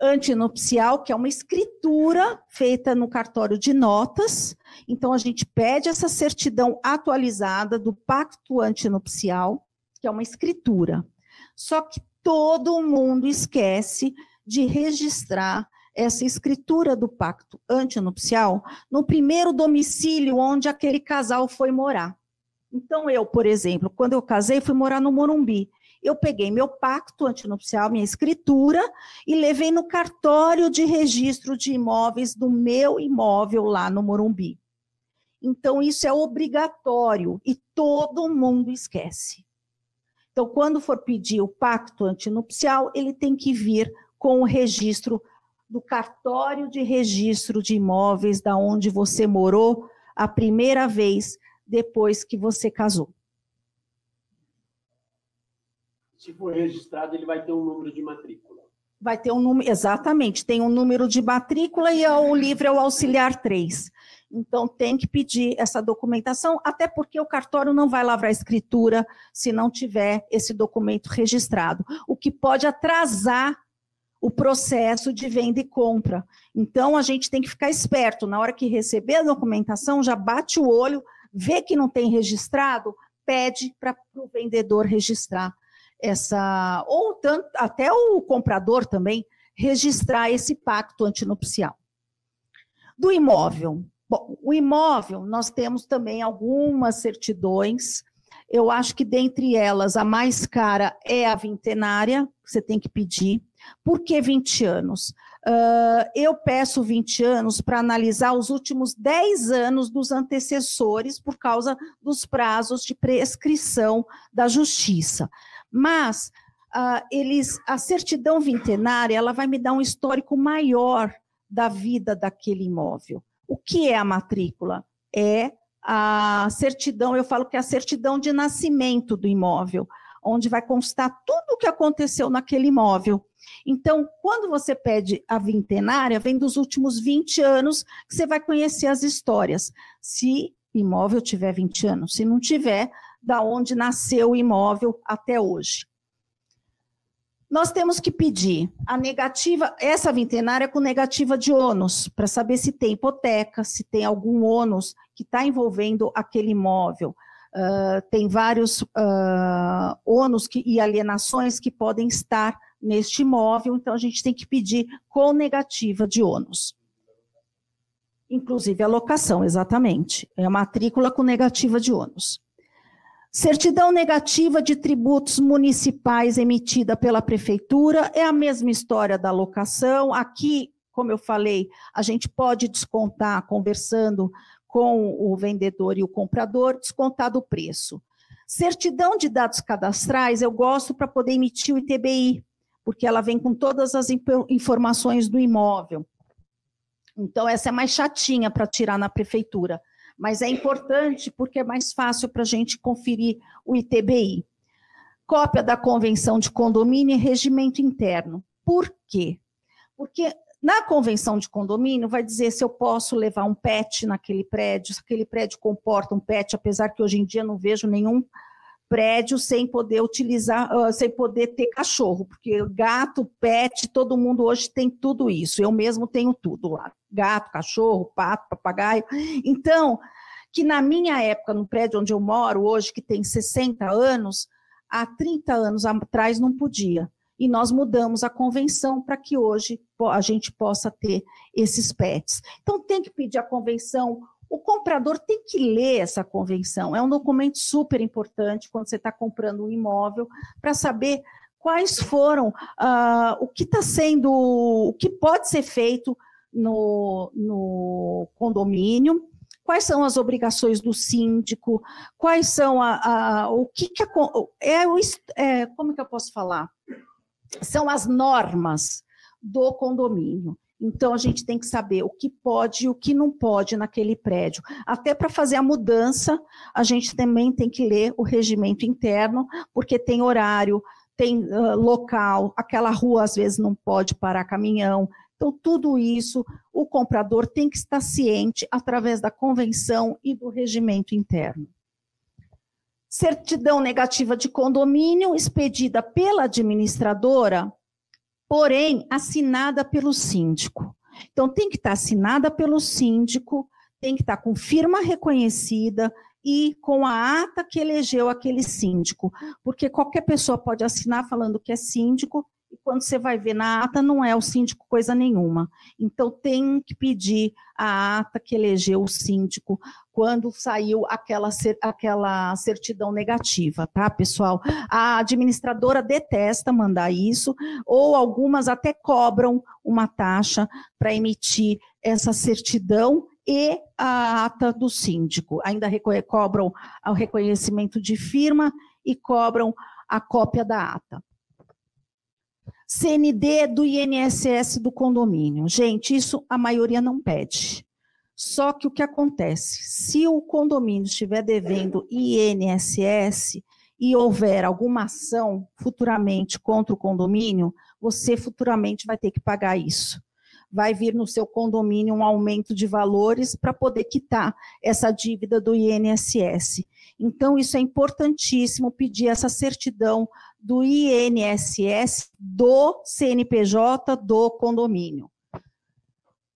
antinupcial, que é uma escritura feita no cartório de notas. Então, a gente pede essa certidão atualizada do pacto antinupcial, que é uma escritura. Só que todo mundo esquece de registrar essa escritura do pacto antinupcial no primeiro domicílio onde aquele casal foi morar. Então, eu, por exemplo, quando eu casei, fui morar no Morumbi eu peguei meu pacto antinupcial, minha escritura, e levei no cartório de registro de imóveis do meu imóvel lá no Morumbi. Então, isso é obrigatório e todo mundo esquece. Então, quando for pedir o pacto antinupcial, ele tem que vir com o registro do cartório de registro de imóveis da onde você morou a primeira vez depois que você casou se for registrado, ele vai ter um número de matrícula. Vai ter um número, exatamente, tem um número de matrícula e o livro é o auxiliar 3. Então, tem que pedir essa documentação, até porque o cartório não vai lavrar a escritura se não tiver esse documento registrado, o que pode atrasar o processo de venda e compra. Então, a gente tem que ficar esperto, na hora que receber a documentação, já bate o olho, vê que não tem registrado, pede para o vendedor registrar essa, ou tanto, até o comprador também, registrar esse pacto antinupcial. Do imóvel. Bom, o imóvel, nós temos também algumas certidões. Eu acho que dentre elas, a mais cara é a vintenária, que você tem que pedir. Por que 20 anos? Uh, eu peço 20 anos para analisar os últimos 10 anos dos antecessores por causa dos prazos de prescrição da justiça. Mas uh, eles, a certidão vintenária, ela vai me dar um histórico maior da vida daquele imóvel. O que é a matrícula? É a certidão, eu falo que é a certidão de nascimento do imóvel, onde vai constar tudo o que aconteceu naquele imóvel. Então, quando você pede a vintenária, vem dos últimos 20 anos que você vai conhecer as histórias. Se imóvel tiver 20 anos, se não tiver, da onde nasceu o imóvel até hoje. Nós temos que pedir a negativa, essa vintenária com negativa de ônus, para saber se tem hipoteca, se tem algum ônus que está envolvendo aquele imóvel. Uh, tem vários uh, ônus que, e alienações que podem estar neste imóvel, então a gente tem que pedir com negativa de ônus. Inclusive a locação, exatamente. É a matrícula com negativa de ônus. Certidão negativa de tributos municipais emitida pela prefeitura é a mesma história da locação. Aqui, como eu falei, a gente pode descontar conversando com o vendedor e o comprador, descontar do preço. Certidão de dados cadastrais, eu gosto para poder emitir o ITBI, porque ela vem com todas as informações do imóvel. Então, essa é mais chatinha para tirar na prefeitura mas é importante porque é mais fácil para a gente conferir o ITBI. Cópia da convenção de condomínio e regimento interno. Por quê? Porque na convenção de condomínio vai dizer se eu posso levar um pet naquele prédio, se aquele prédio comporta um pet, apesar que hoje em dia não vejo nenhum prédio sem poder utilizar, uh, sem poder ter cachorro, porque gato, pet, todo mundo hoje tem tudo isso. Eu mesmo tenho tudo lá: gato, cachorro, pato, papagaio. Então, que na minha época, no prédio onde eu moro hoje, que tem 60 anos, há 30 anos atrás não podia. E nós mudamos a convenção para que hoje a gente possa ter esses pets. Então, tem que pedir a convenção o comprador tem que ler essa convenção. É um documento super importante quando você está comprando um imóvel para saber quais foram uh, o que está sendo, o que pode ser feito no, no condomínio, quais são as obrigações do síndico, quais são a, a o que, que a, é, é, como que eu posso falar? São as normas do condomínio. Então, a gente tem que saber o que pode e o que não pode naquele prédio. Até para fazer a mudança, a gente também tem que ler o regimento interno, porque tem horário, tem uh, local, aquela rua às vezes não pode parar caminhão. Então, tudo isso o comprador tem que estar ciente através da convenção e do regimento interno. Certidão negativa de condomínio expedida pela administradora, porém assinada pelo síndico. Então, tem que estar assinada pelo síndico, tem que estar com firma reconhecida e com a ata que elegeu aquele síndico, porque qualquer pessoa pode assinar falando que é síndico e quando você vai ver na ata não é o síndico coisa nenhuma. Então tem que pedir a ata que elegeu o síndico quando saiu aquela, aquela certidão negativa, tá, pessoal? A administradora detesta mandar isso, ou algumas até cobram uma taxa para emitir essa certidão e a ata do síndico. Ainda cobram o reconhecimento de firma e cobram a cópia da ata. CND do INSS do condomínio. Gente, isso a maioria não pede. Só que o que acontece? Se o condomínio estiver devendo INSS e houver alguma ação futuramente contra o condomínio, você futuramente vai ter que pagar isso vai vir no seu condomínio um aumento de valores para poder quitar essa dívida do INSS. Então, isso é importantíssimo pedir essa certidão do INSS do CNPJ do condomínio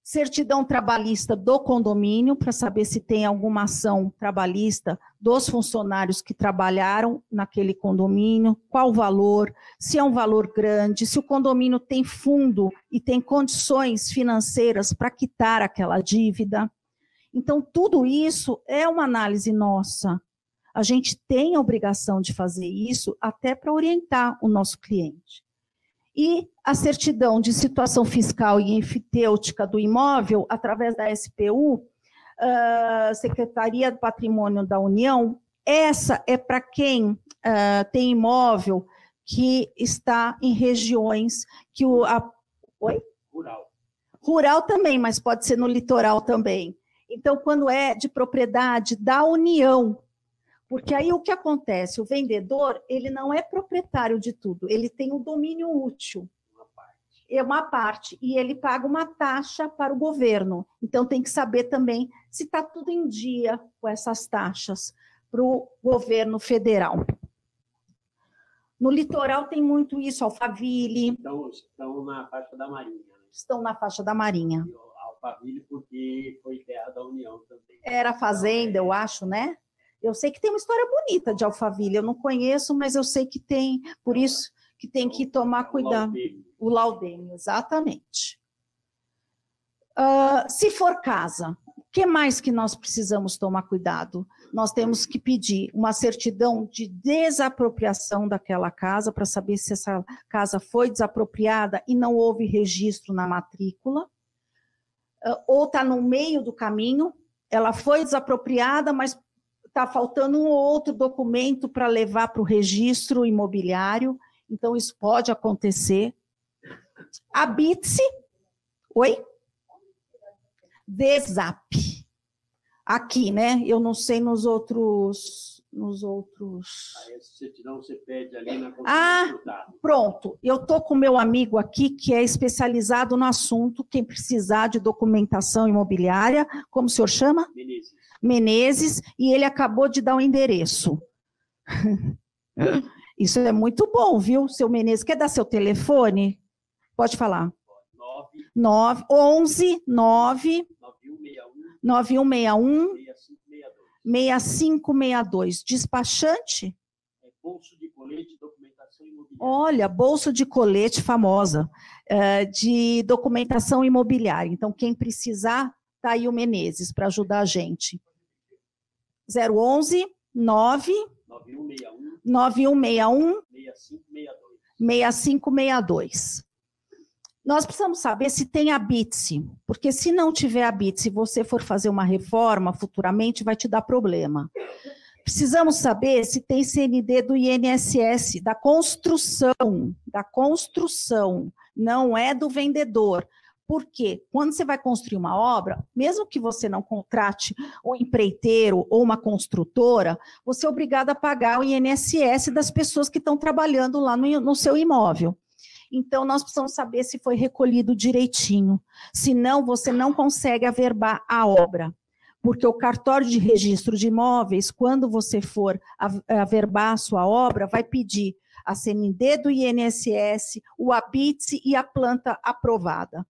certidão trabalhista do condomínio, para saber se tem alguma ação trabalhista dos funcionários que trabalharam naquele condomínio, qual o valor, se é um valor grande, se o condomínio tem fundo e tem condições financeiras para quitar aquela dívida. Então, tudo isso é uma análise nossa. A gente tem a obrigação de fazer isso até para orientar o nosso cliente e a certidão de situação fiscal e enfitêutica do imóvel, através da SPU, ah, Secretaria do Patrimônio da União, essa é para quem uh, tem imóvel que está em regiões que o. A, oi? Rural. Rural também, mas pode ser no litoral também. Então, quando é de propriedade da União, porque aí o que acontece? O vendedor, ele não é proprietário de tudo, ele tem um domínio útil. É uma parte. E ele paga uma taxa para o governo. Então tem que saber também se está tudo em dia com essas taxas para o governo federal. No litoral tem muito isso, Alphaville. Então, estão na faixa da Marinha. Né? Estão na faixa da Marinha. Alphaville, porque foi terra da União também. Era fazenda, eu acho, né? Eu sei que tem uma história bonita de Alphaville, eu não conheço, mas eu sei que tem, por isso que tem que tomar cuidado. O laudêmio, exatamente. Uh, se for casa, o que mais que nós precisamos tomar cuidado? Nós temos que pedir uma certidão de desapropriação daquela casa para saber se essa casa foi desapropriada e não houve registro na matrícula, uh, ou está no meio do caminho, ela foi desapropriada, mas está faltando um outro documento para levar para o registro imobiliário, então isso pode acontecer. A Bitse, oi? Desap. Aqui, né? Eu não sei nos outros nos outros. Aí certidão você pede ali na Ah, pronto. Eu tô com meu amigo aqui que é especializado no assunto. Quem precisar de documentação imobiliária, como o senhor chama? Menezes. Menezes, e ele acabou de dar o um endereço. Isso é muito bom, viu, seu Menezes? Quer dar seu telefone? Pode falar. 9, 11 9 9161 6562. Despachante? É bolso de colete, documentação imobiliária. Olha, bolso de colete famosa, é, de documentação imobiliária. Então, quem precisar, tá aí o Menezes para ajudar a gente. 011 9 9161 9161 6562. 6562. Nós precisamos saber se tem a BITSE, porque se não tiver a BITSE e você for fazer uma reforma futuramente, vai te dar problema. Precisamos saber se tem CND do INSS, da construção, da construção, não é do vendedor. Porque quando você vai construir uma obra, mesmo que você não contrate um empreiteiro ou uma construtora, você é obrigado a pagar o INSS das pessoas que estão trabalhando lá no, no seu imóvel. Então, nós precisamos saber se foi recolhido direitinho. Senão, você não consegue averbar a obra. Porque o cartório de registro de imóveis, quando você for averbar a sua obra, vai pedir a CND do INSS, o ABITSE e a planta aprovada.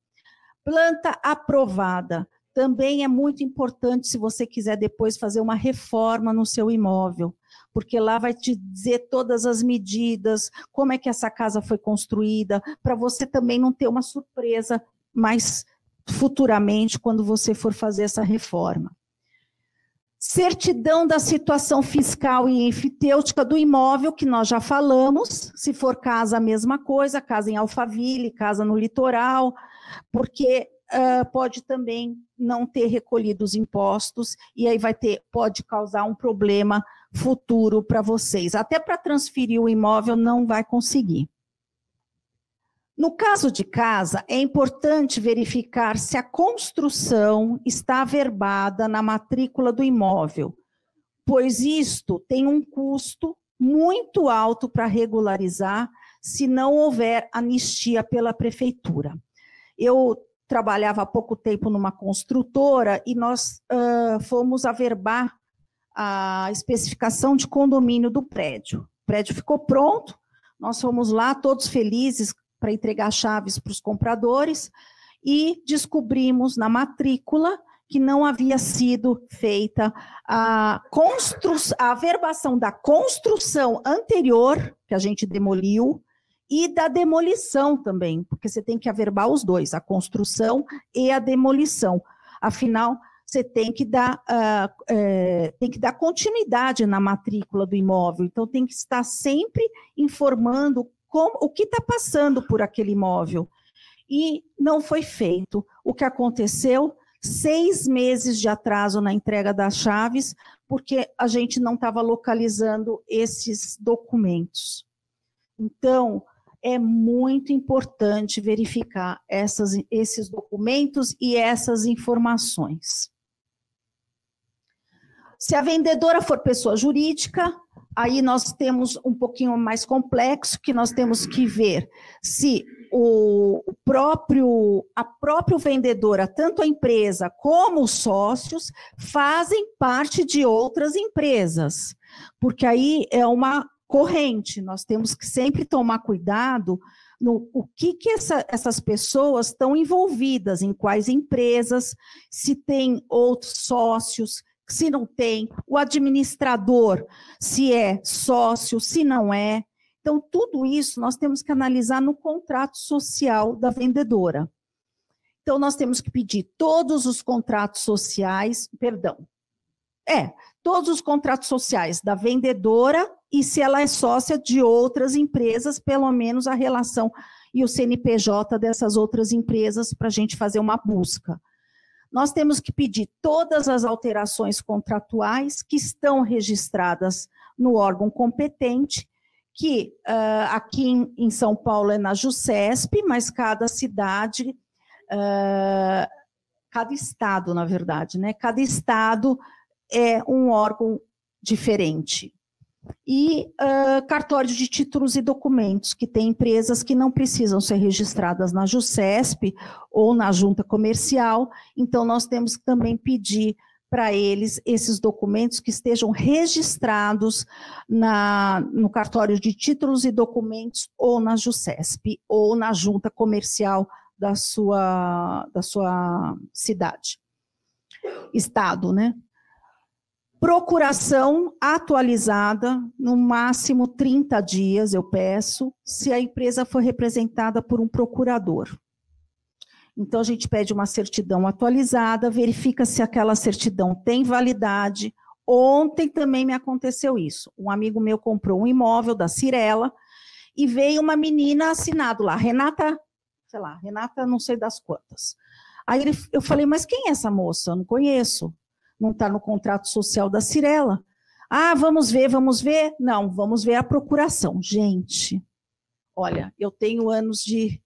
Planta aprovada também é muito importante se você quiser depois fazer uma reforma no seu imóvel, porque lá vai te dizer todas as medidas, como é que essa casa foi construída, para você também não ter uma surpresa mais futuramente quando você for fazer essa reforma. Certidão da situação fiscal e enfitêutica do imóvel, que nós já falamos. Se for casa, a mesma coisa, casa em Alphaville, casa no litoral, porque uh, pode também não ter recolhido os impostos e aí vai ter, pode causar um problema futuro para vocês. Até para transferir o imóvel não vai conseguir. No caso de casa, é importante verificar se a construção está averbada na matrícula do imóvel, pois isto tem um custo muito alto para regularizar se não houver anistia pela prefeitura. Eu trabalhava há pouco tempo numa construtora e nós uh, fomos averbar a especificação de condomínio do prédio. O prédio ficou pronto, nós fomos lá todos felizes para entregar chaves para os compradores e descobrimos na matrícula que não havia sido feita a, constru a averbação da construção anterior, que a gente demoliu, e da demolição também, porque você tem que averbar os dois, a construção e a demolição. Afinal, você tem que dar, uh, é, tem que dar continuidade na matrícula do imóvel, então tem que estar sempre informando como, o que está passando por aquele imóvel. E não foi feito. O que aconteceu? Seis meses de atraso na entrega das chaves, porque a gente não estava localizando esses documentos. Então, é muito importante verificar essas, esses documentos e essas informações. Se a vendedora for pessoa jurídica, aí nós temos um pouquinho mais complexo, que nós temos que ver se o próprio, a própria vendedora, tanto a empresa como os sócios, fazem parte de outras empresas, porque aí é uma corrente. Nós temos que sempre tomar cuidado no o que, que essa, essas pessoas estão envolvidas, em quais empresas, se tem outros sócios, se não tem, o administrador, se é sócio, se não é. Então, tudo isso nós temos que analisar no contrato social da vendedora. Então, nós temos que pedir todos os contratos sociais, perdão, é, todos os contratos sociais da vendedora e se ela é sócia de outras empresas, pelo menos a relação e o CNPJ dessas outras empresas para a gente fazer uma busca. Nós temos que pedir todas as alterações contratuais que estão registradas no órgão competente, que uh, aqui em, em, São Paulo é na JUSESP, mas cada cidade, uh, cada estado, na verdade, né? Cada estado é um órgão diferente e uh, cartório de títulos e documentos, que tem empresas que não precisam ser registradas na JUSESP ou na junta comercial, então nós temos que também pedir para eles esses documentos que estejam registrados na, no cartório de títulos e documentos ou na JUSESP ou na junta comercial da sua, da sua cidade. Estado, né? Procuração atualizada, no máximo 30 dias, eu peço, se a empresa for representada por um procurador. Então, a gente pede uma certidão atualizada, verifica se aquela certidão tem validade. Ontem também me aconteceu isso. Um amigo meu comprou um imóvel da Cirela e veio uma menina assinado lá, Renata, sei lá, Renata não sei das quantas. Aí ele, eu falei, mas quem é essa moça? Eu não conheço não está no contrato social da Cirela. Ah, vamos ver, vamos ver. Não, vamos ver a procuração. Gente, olha, eu tenho anos de,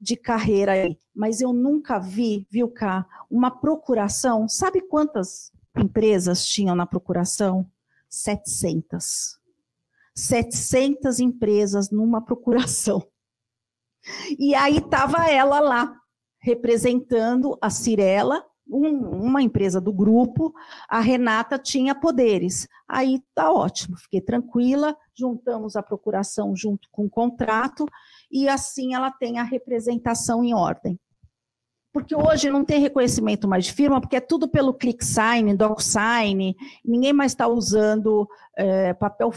de carreira aí, mas eu nunca vi, viu cá, uma procuração. Sabe quantas empresas tinham na procuração? 700. 700 empresas numa procuração. E aí estava ela lá, representando a Cirela, um, uma empresa do grupo, a Renata tinha poderes. Aí tá ótimo, fiquei tranquila, juntamos a procuração junto com o contrato, e assim ela tem a representação em ordem. Porque hoje não tem reconhecimento mais de firma, porque é tudo pelo ClickSign, DocSign, ninguém mais está usando é, papel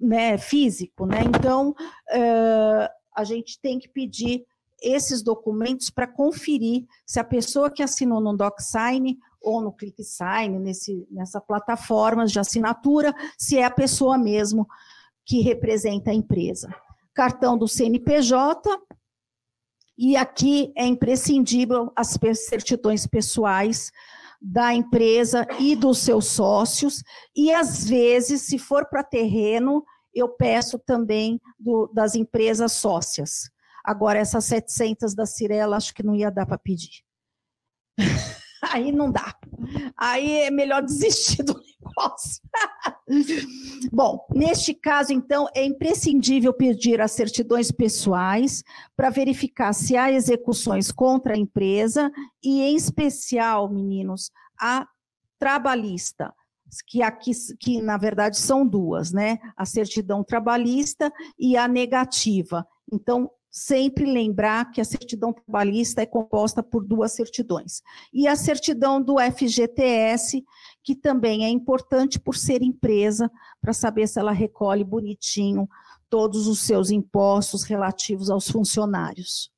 né, físico, né? Então, é, a gente tem que pedir esses documentos para conferir se a pessoa que assinou no DocSign ou no ClickSign, nesse, nessa plataforma de assinatura, se é a pessoa mesmo que representa a empresa. Cartão do CNPJ, e aqui é imprescindível as certidões pessoais da empresa e dos seus sócios, e às vezes, se for para terreno, eu peço também do, das empresas sócias. Agora, essas 700 da Cirela, acho que não ia dar para pedir. Aí não dá. Aí é melhor desistir do negócio. Bom, neste caso, então, é imprescindível pedir as certidões pessoais para verificar se há execuções contra a empresa e, em especial, meninos, a trabalhista, que aqui, que na verdade são duas, né? A certidão trabalhista e a negativa. Então, sempre lembrar que a certidão trabalhista é composta por duas certidões. E a certidão do FGTS, que também é importante por ser empresa, para saber se ela recolhe bonitinho todos os seus impostos relativos aos funcionários.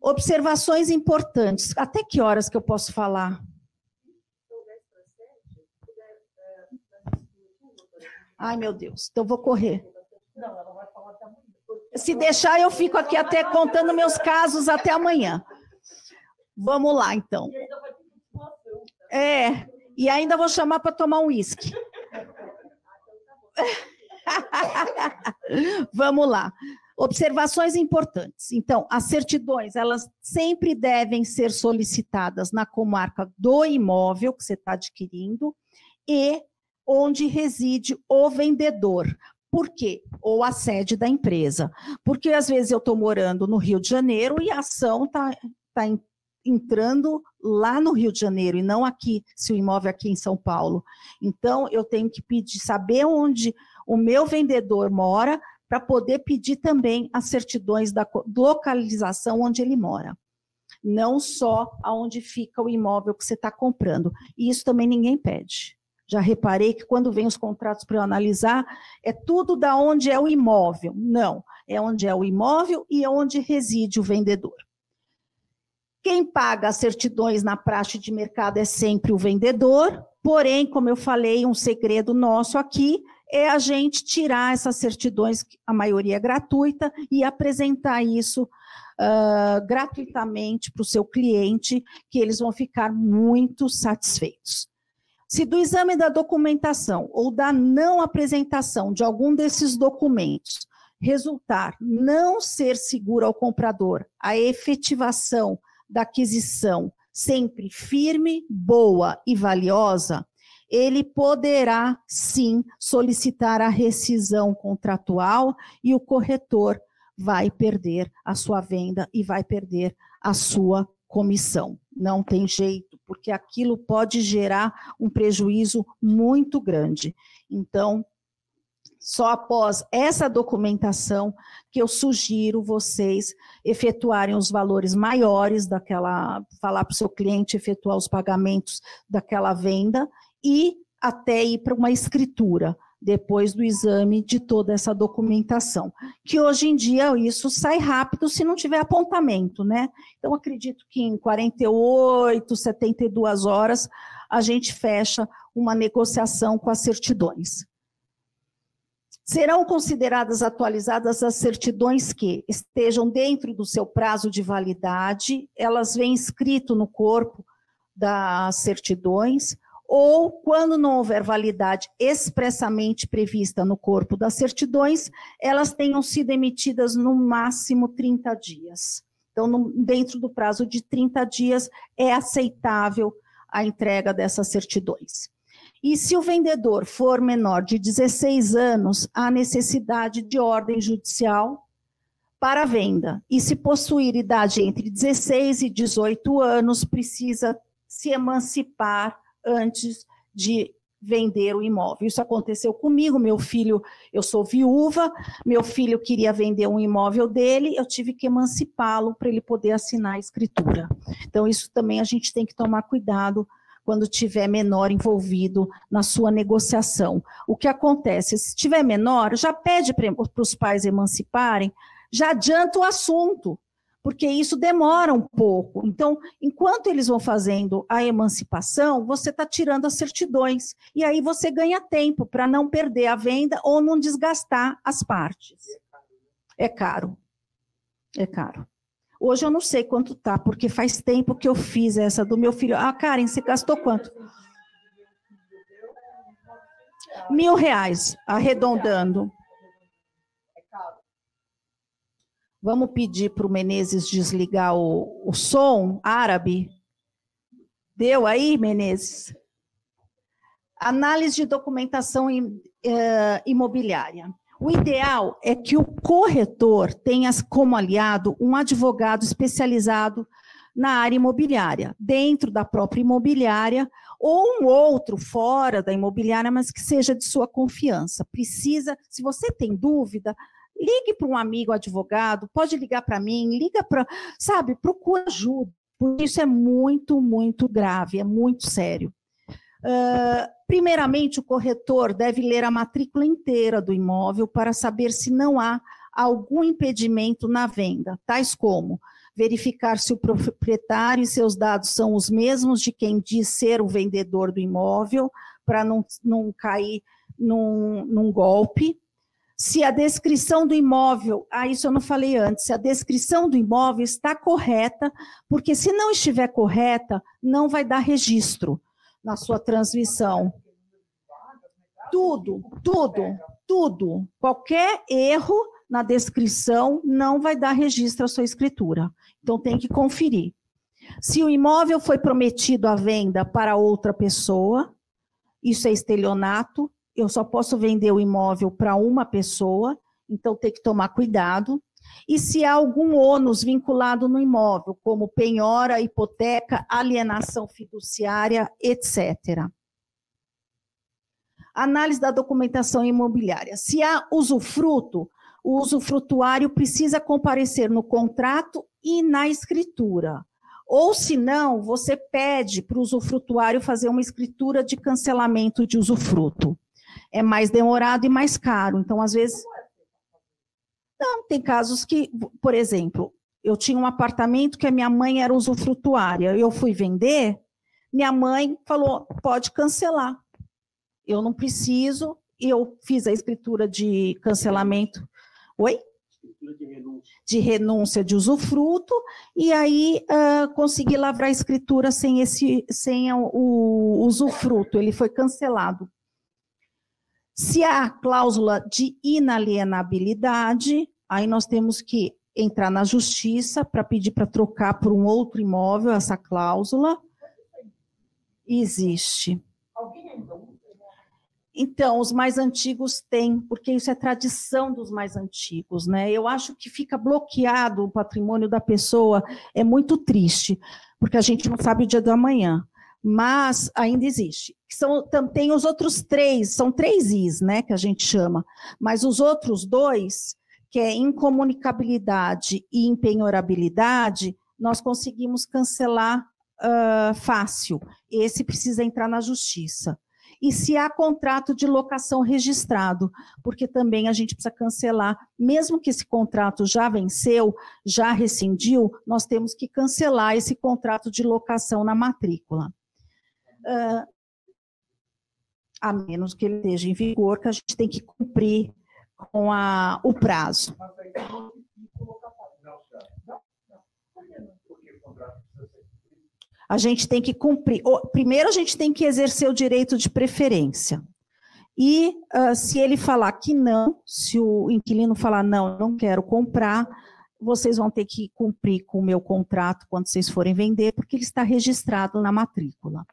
Observações importantes. Até que horas que eu posso falar? Ai, meu Deus, então vou correr. Não, ela vai falar até amanhã. Se deixar, eu fico aqui até contando meus casos até amanhã. Vamos lá, então. É, e ainda vou chamar para tomar um uísque. Vamos lá. Observações importantes. Então, as certidões, elas sempre devem ser solicitadas na comarca do imóvel que você está adquirindo e onde reside o vendedor. Por quê? Ou a sede da empresa. Porque às vezes eu estou morando no Rio de Janeiro e a ação está tá entrando lá no Rio de Janeiro e não aqui, se o imóvel é aqui em São Paulo. Então, eu tenho que pedir, saber onde o meu vendedor mora para poder pedir também as certidões da localização onde ele mora. Não só aonde fica o imóvel que você está comprando. E isso também ninguém pede. Já reparei que quando vem os contratos para eu analisar, é tudo da onde é o imóvel. Não, é onde é o imóvel e é onde reside o vendedor. Quem paga as certidões na praxe de mercado é sempre o vendedor, porém, como eu falei, um segredo nosso aqui é a gente tirar essas certidões, a maioria é gratuita, e apresentar isso uh, gratuitamente para o seu cliente, que eles vão ficar muito satisfeitos. Se do exame da documentação ou da não apresentação de algum desses documentos resultar não ser seguro ao comprador a efetivação da aquisição sempre firme, boa e valiosa, ele poderá sim solicitar a rescisão contratual e o corretor vai perder a sua venda e vai perder a sua comissão. Não tem jeito, porque aquilo pode gerar um prejuízo muito grande. Então, só após essa documentação que eu sugiro vocês efetuarem os valores maiores daquela, falar para o seu cliente efetuar os pagamentos daquela venda e até ir para uma escritura depois do exame de toda essa documentação. Que hoje em dia isso sai rápido se não tiver apontamento, né? Então, acredito que em 48, 72 horas a gente fecha uma negociação com as certidões. Serão consideradas atualizadas as certidões que estejam dentro do seu prazo de validade, elas vêm escrito no corpo das certidões, ou quando não houver validade expressamente prevista no corpo das certidões, elas tenham sido emitidas no máximo 30 dias. Então, no, dentro do prazo de 30 dias, é aceitável a entrega dessas certidões. E se o vendedor for menor de 16 anos, há necessidade de ordem judicial para venda. E se possuir idade entre 16 e 18 anos, precisa se emancipar antes de vender o imóvel. Isso aconteceu comigo, meu filho, eu sou viúva, meu filho queria vender um imóvel dele, eu tive que emancipá-lo para ele poder assinar a escritura. Então, isso também a gente tem que tomar cuidado quando tiver menor envolvido na sua negociação. O que acontece? Se tiver menor, já pede para os pais emanciparem, já adianta o assunto porque isso demora um pouco. Então, enquanto eles vão fazendo a emancipação, você está tirando as certidões. E aí você ganha tempo para não perder a venda ou não desgastar as partes. É caro. É caro. Hoje eu não sei quanto tá, porque faz tempo que eu fiz essa do meu filho. Ah, Karen, você gastou quanto? Mil reais, arredondando. Vamos pedir para o Menezes desligar o, o som árabe. Deu aí, Menezes? Análise de documentação eh, imobiliária. O ideal é que o corretor tenha como aliado um advogado especializado na área imobiliária, dentro da própria imobiliária, ou um outro fora da imobiliária, mas que seja de sua confiança. Precisa, se você tem dúvida, Ligue para um amigo advogado, pode ligar para mim, liga para, sabe, procura ajuda. Isso é muito, muito grave, é muito sério. Uh, primeiramente, o corretor deve ler a matrícula inteira do imóvel para saber se não há algum impedimento na venda, tais como verificar se o proprietário e seus dados são os mesmos de quem diz ser o vendedor do imóvel, para não, não cair num, num golpe, se a descrição do imóvel, ah, isso eu não falei antes, se a descrição do imóvel está correta, porque se não estiver correta, não vai dar registro na sua transmissão. Tudo, tudo, tudo. Qualquer erro na descrição não vai dar registro à sua escritura. Então tem que conferir. Se o imóvel foi prometido à venda para outra pessoa, isso é estelionato, eu só posso vender o imóvel para uma pessoa, então tem que tomar cuidado. E se há algum ônus vinculado no imóvel, como penhora, hipoteca, alienação fiduciária, etc. Análise da documentação imobiliária. Se há usufruto, o usufrutuário precisa comparecer no contrato e na escritura. Ou, se não, você pede para o usufrutuário fazer uma escritura de cancelamento de usufruto é mais demorado e mais caro. Então, às vezes. Não, tem casos que, por exemplo, eu tinha um apartamento que a minha mãe era usufrutuária. Eu fui vender, minha mãe falou: pode cancelar. Eu não preciso, e eu fiz a escritura de cancelamento. Oi? De renúncia. de renúncia de usufruto, e aí uh, consegui lavrar a escritura sem, esse, sem o, o usufruto, ele foi cancelado. Se há cláusula de inalienabilidade, aí nós temos que entrar na justiça para pedir para trocar por um outro imóvel essa cláusula. Existe. Então, os mais antigos têm, porque isso é tradição dos mais antigos, né? Eu acho que fica bloqueado o patrimônio da pessoa, é muito triste, porque a gente não sabe o dia do amanhã mas ainda existe. São, tem os outros três, são três Is, né, que a gente chama, mas os outros dois, que é incomunicabilidade e empenhorabilidade, nós conseguimos cancelar uh, fácil. Esse precisa entrar na justiça. E se há contrato de locação registrado, porque também a gente precisa cancelar, mesmo que esse contrato já venceu, já rescindiu, nós temos que cancelar esse contrato de locação na matrícula uh, a menos que ele esteja em vigor, que a gente tem que cumprir com a, o prazo. A gente tem que cumprir. Primeiro, a gente tem que exercer o direito de preferência. E uh, se ele falar que não, se o inquilino falar não, não quero comprar, vocês vão ter que cumprir com o meu contrato quando vocês forem vender, porque ele está registrado na matrícula.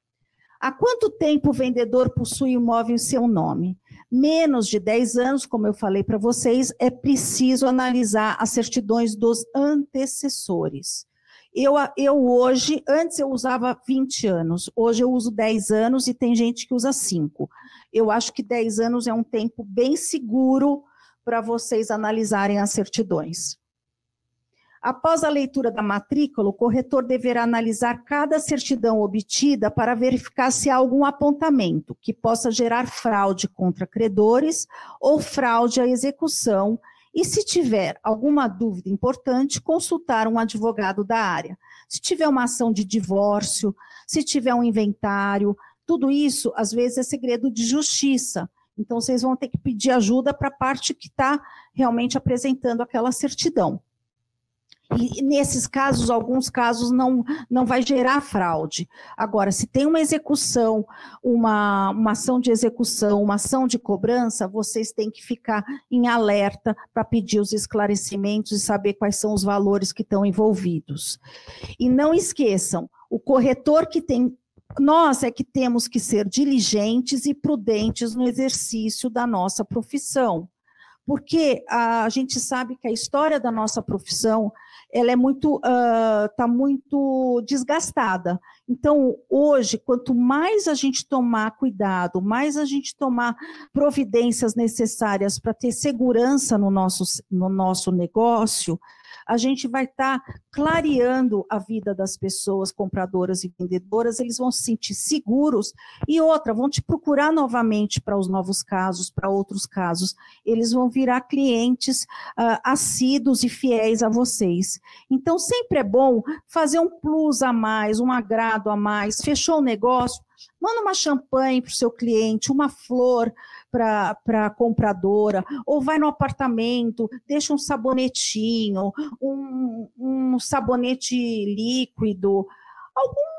Há quanto tempo o vendedor possui imóvel em seu nome? Menos de 10 anos, como eu falei para vocês, é preciso analisar as certidões dos antecessores. Eu, eu hoje, antes eu usava 20 anos, hoje eu uso 10 anos e tem gente que usa 5. Eu acho que 10 anos é um tempo bem seguro para vocês analisarem as certidões. Após a leitura da matrícula, o corretor deverá analisar cada certidão obtida para verificar se há algum apontamento que possa gerar fraude contra credores ou fraude à execução e, se tiver alguma dúvida importante, consultar um advogado da área. Se tiver uma ação de divórcio, se tiver um inventário, tudo isso, às vezes, é segredo de justiça. Então, vocês vão ter que pedir ajuda para a parte que está realmente apresentando aquela certidão. E nesses casos, alguns casos não, não vai gerar fraude. Agora, se tem uma execução, uma, uma ação de execução, uma ação de cobrança, vocês têm que ficar em alerta para pedir os esclarecimentos e saber quais são os valores que estão envolvidos. E não esqueçam, o corretor que tem nós é que temos que ser diligentes e prudentes no exercício da nossa profissão, porque a gente sabe que a história da nossa profissão ela é muito está uh, muito desgastada. Então, hoje, quanto mais a gente tomar cuidado, mais a gente tomar providências necessárias para ter segurança no nosso, no nosso negócio, a gente vai estar tá clareando a vida das pessoas compradoras e vendedoras, eles vão se sentir seguros. E outra, vão te procurar novamente para os novos casos, para outros casos, eles vão virar clientes uh, assíduos e fiéis a vocês. Então, sempre é bom fazer um plus a mais, um agrado a mais, fechou o negócio, manda uma champanhe para o seu cliente, uma flor, para a compradora, ou vai no apartamento, deixa um sabonetinho, um, um sabonete líquido, algum.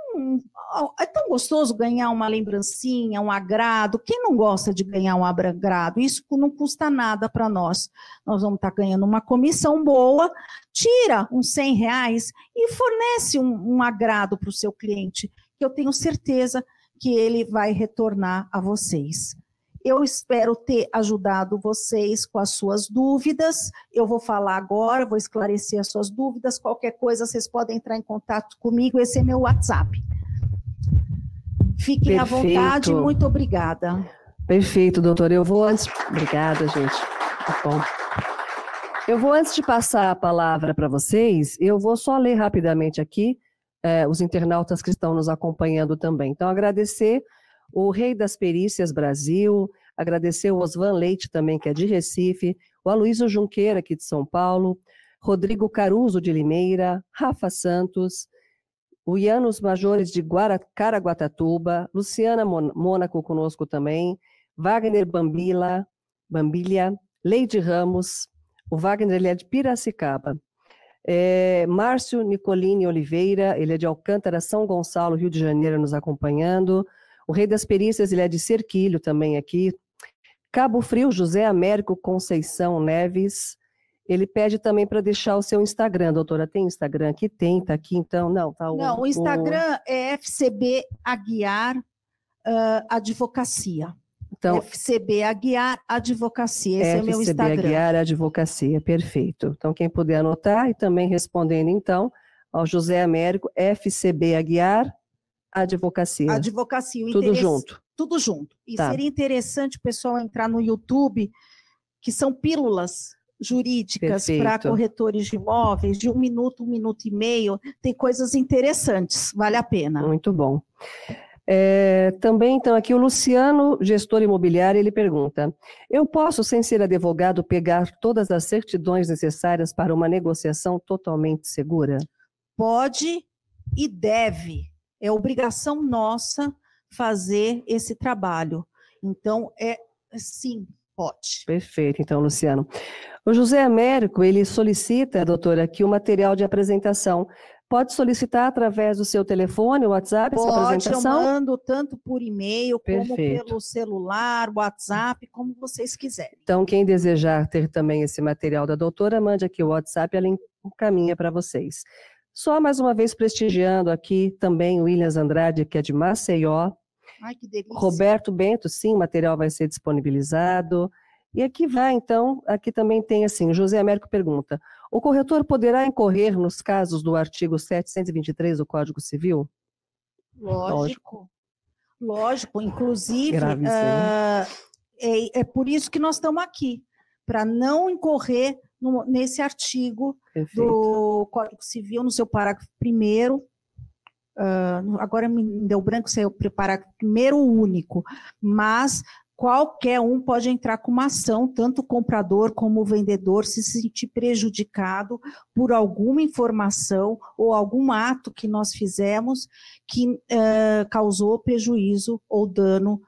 É tão gostoso ganhar uma lembrancinha, um agrado. Quem não gosta de ganhar um agrado? Isso não custa nada para nós. Nós vamos estar tá ganhando uma comissão boa, tira uns 100 reais e fornece um, um agrado para o seu cliente, que eu tenho certeza que ele vai retornar a vocês. Eu espero ter ajudado vocês com as suas dúvidas. Eu vou falar agora, vou esclarecer as suas dúvidas. Qualquer coisa, vocês podem entrar em contato comigo. Esse é meu WhatsApp. Fiquem Perfeito. à vontade. Muito obrigada. Perfeito, doutora. Eu vou antes. Obrigada, gente. Tá bom. Eu vou, antes de passar a palavra para vocês, eu vou só ler rapidamente aqui eh, os internautas que estão nos acompanhando também. Então, agradecer o Rei das Perícias Brasil, agradecer o Osvan Leite também, que é de Recife, o Aloysio Junqueira, aqui de São Paulo, Rodrigo Caruso de Limeira, Rafa Santos, o Ianos Majores de Caraguatatuba, Luciana Mônaco conosco também, Wagner Bambila, Bambilha, Leide Ramos, o Wagner ele é de Piracicaba. É, Márcio Nicolini Oliveira, ele é de Alcântara, São Gonçalo, Rio de Janeiro, nos acompanhando. O Rei das Perícias, ele é de Cerquilho também aqui. Cabo Frio, José Américo Conceição Neves. Ele pede também para deixar o seu Instagram, doutora. Tem Instagram aqui? Tem, tá aqui então? Não, tá o, Não, o Instagram o... é FCB Aguiar uh, Advocacia. Então, FCB Aguiar Advocacia, esse FCB é o meu Instagram. FCB Aguiar Advocacia, perfeito. Então, quem puder anotar e também respondendo, então, ao José Américo, FCB Aguiar advocacia. Advocacia. Tudo junto. Tudo junto. E tá. seria interessante o pessoal entrar no YouTube, que são pílulas jurídicas para corretores de imóveis, de um minuto, um minuto e meio. Tem coisas interessantes, vale a pena. Muito bom. É, também, então, aqui o Luciano, gestor imobiliário, ele pergunta: Eu posso, sem ser advogado, pegar todas as certidões necessárias para uma negociação totalmente segura? Pode e deve é obrigação nossa fazer esse trabalho. Então, é sim, pode. Perfeito, então, Luciano. O José Américo, ele solicita, doutora, aqui o material de apresentação. Pode solicitar através do seu telefone, WhatsApp, Pode, essa apresentação? eu mando tanto por e-mail, como pelo celular, WhatsApp, como vocês quiserem. Então, quem desejar ter também esse material da doutora, mande aqui o WhatsApp, ela encaminha para vocês. Só mais uma vez prestigiando aqui também o Williams Andrade, que é de Maceió. Ai, que delícia. Roberto Bento, sim, o material vai ser disponibilizado. E aqui vai, então, aqui também tem assim, José Américo pergunta, o corretor poderá incorrer nos casos do artigo 723 do Código Civil? Lógico. Lógico, inclusive, ah, é, é por isso que nós estamos aqui, para não incorrer no- nesse artigo Perfeito. do Código Civil, no seu parágrafo primeiro, no- agora me deu branco se é o parágrafo primeiro único, mas qualquer um pode entrar com uma ação, tanto o comprador como o vendedor, se sentir prejudicado por alguma informação ou algum ato que nós fizemos que eh, causou prejuízo ou dano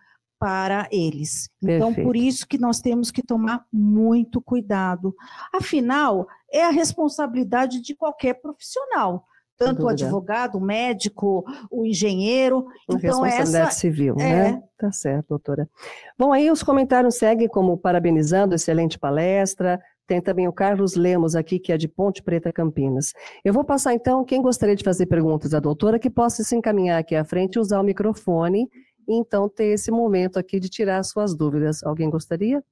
para eles. Então, por Perfeito. isso que nós temos que tomar muito cuidado. Afinal, é a responsabilidade de qualquer profissional, tanto o advogado, o médico, o engenheiro. A Então, responsabilidade essa civil, é. né? Tá certo, doutora. Bom, aí os comentários seguem como parabenizando, excelente palestra. Tem também o Carlos Lemos aqui, que é de Ponte Preta, Campinas. Eu vou passar, então, quem gostaria de fazer perguntas à doutora, que possa se encaminhar aqui à frente e usar o microfone, então ter esse momento aqui de tirar suas dúvidas. Alguém gostaria?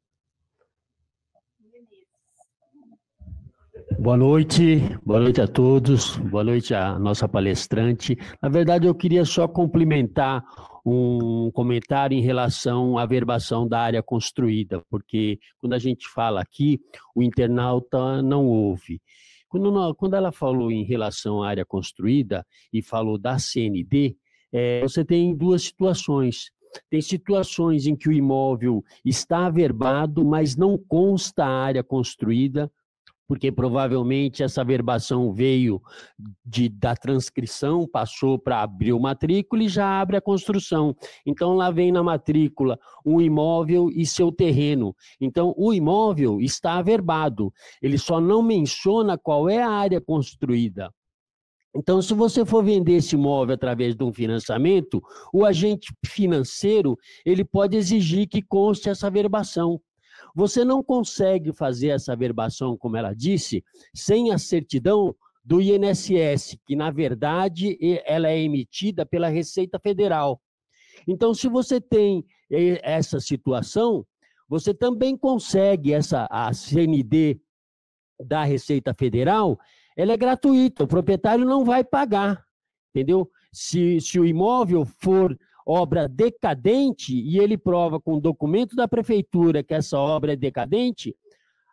Boa noite, boa noite a todos, boa noite à nossa palestrante. Na verdade, eu queria só complementar um comentário em relação à verbação da área construída, porque quando a gente fala aqui, o internauta não ouve. Quando, quando ela falou em relação à área construída e falou da CND, eh, você tem duas situações. Tem situações em que o imóvel está averbado, mas não consta a área construída, porque provavelmente essa verbação veio de, da transcrição, passou para abrir o matrícula e já abre a construção. Então, lá vem na matrícula um imóvel e seu terreno. Então, o imóvel está averbado, ele só não menciona qual é a área construída. Então, se você for vender esse imóvel através de um financiamento, o agente financeiro ele pode exigir que conste essa verbação. Você não consegue fazer essa verbação, como ela disse, sem a certidão do INSS, que na verdade ela é emitida pela Receita Federal. Então, se você tem eh, essa situação, você também consegue essa a CND da Receita Federal, ela é gratuita, o proprietário não vai pagar, entendeu? Se, se o imóvel for obra decadente e ele prova com documento da prefeitura que essa obra é decadente,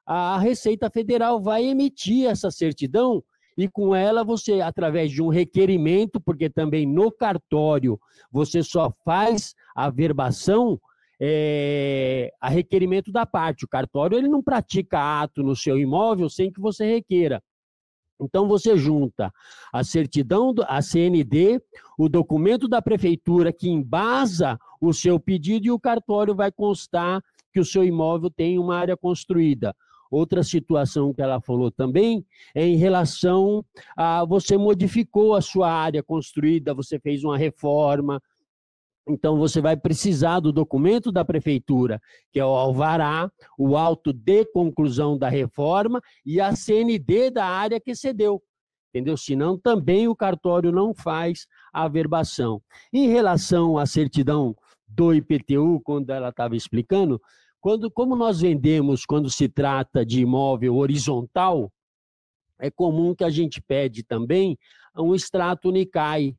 a Receita Federal vai emitir essa certidão e com ela você, através de um requerimento, porque também no cartório você só faz a verbação eh, a requerimento da parte. O cartório ele não pratica ato no seu imóvel sem que você requeira. Então você junta a certidão, a CND, o documento da prefeitura que embasa o seu pedido e o cartório vai constar que o seu imóvel tem uma área construída. Outra situação que ela falou também é em relação a você modificou a sua área construída, você fez uma reforma, então você vai precisar do documento da prefeitura, que é o alvará, o auto de conclusão da reforma e a CND da área que cedeu. Entendeu? Senão também o cartório não faz a averbação. Em relação à certidão do IPTU, quando ela estava explicando, quando, como nós vendemos quando se trata de imóvel horizontal, é comum que a gente pede também um extrato Unicai.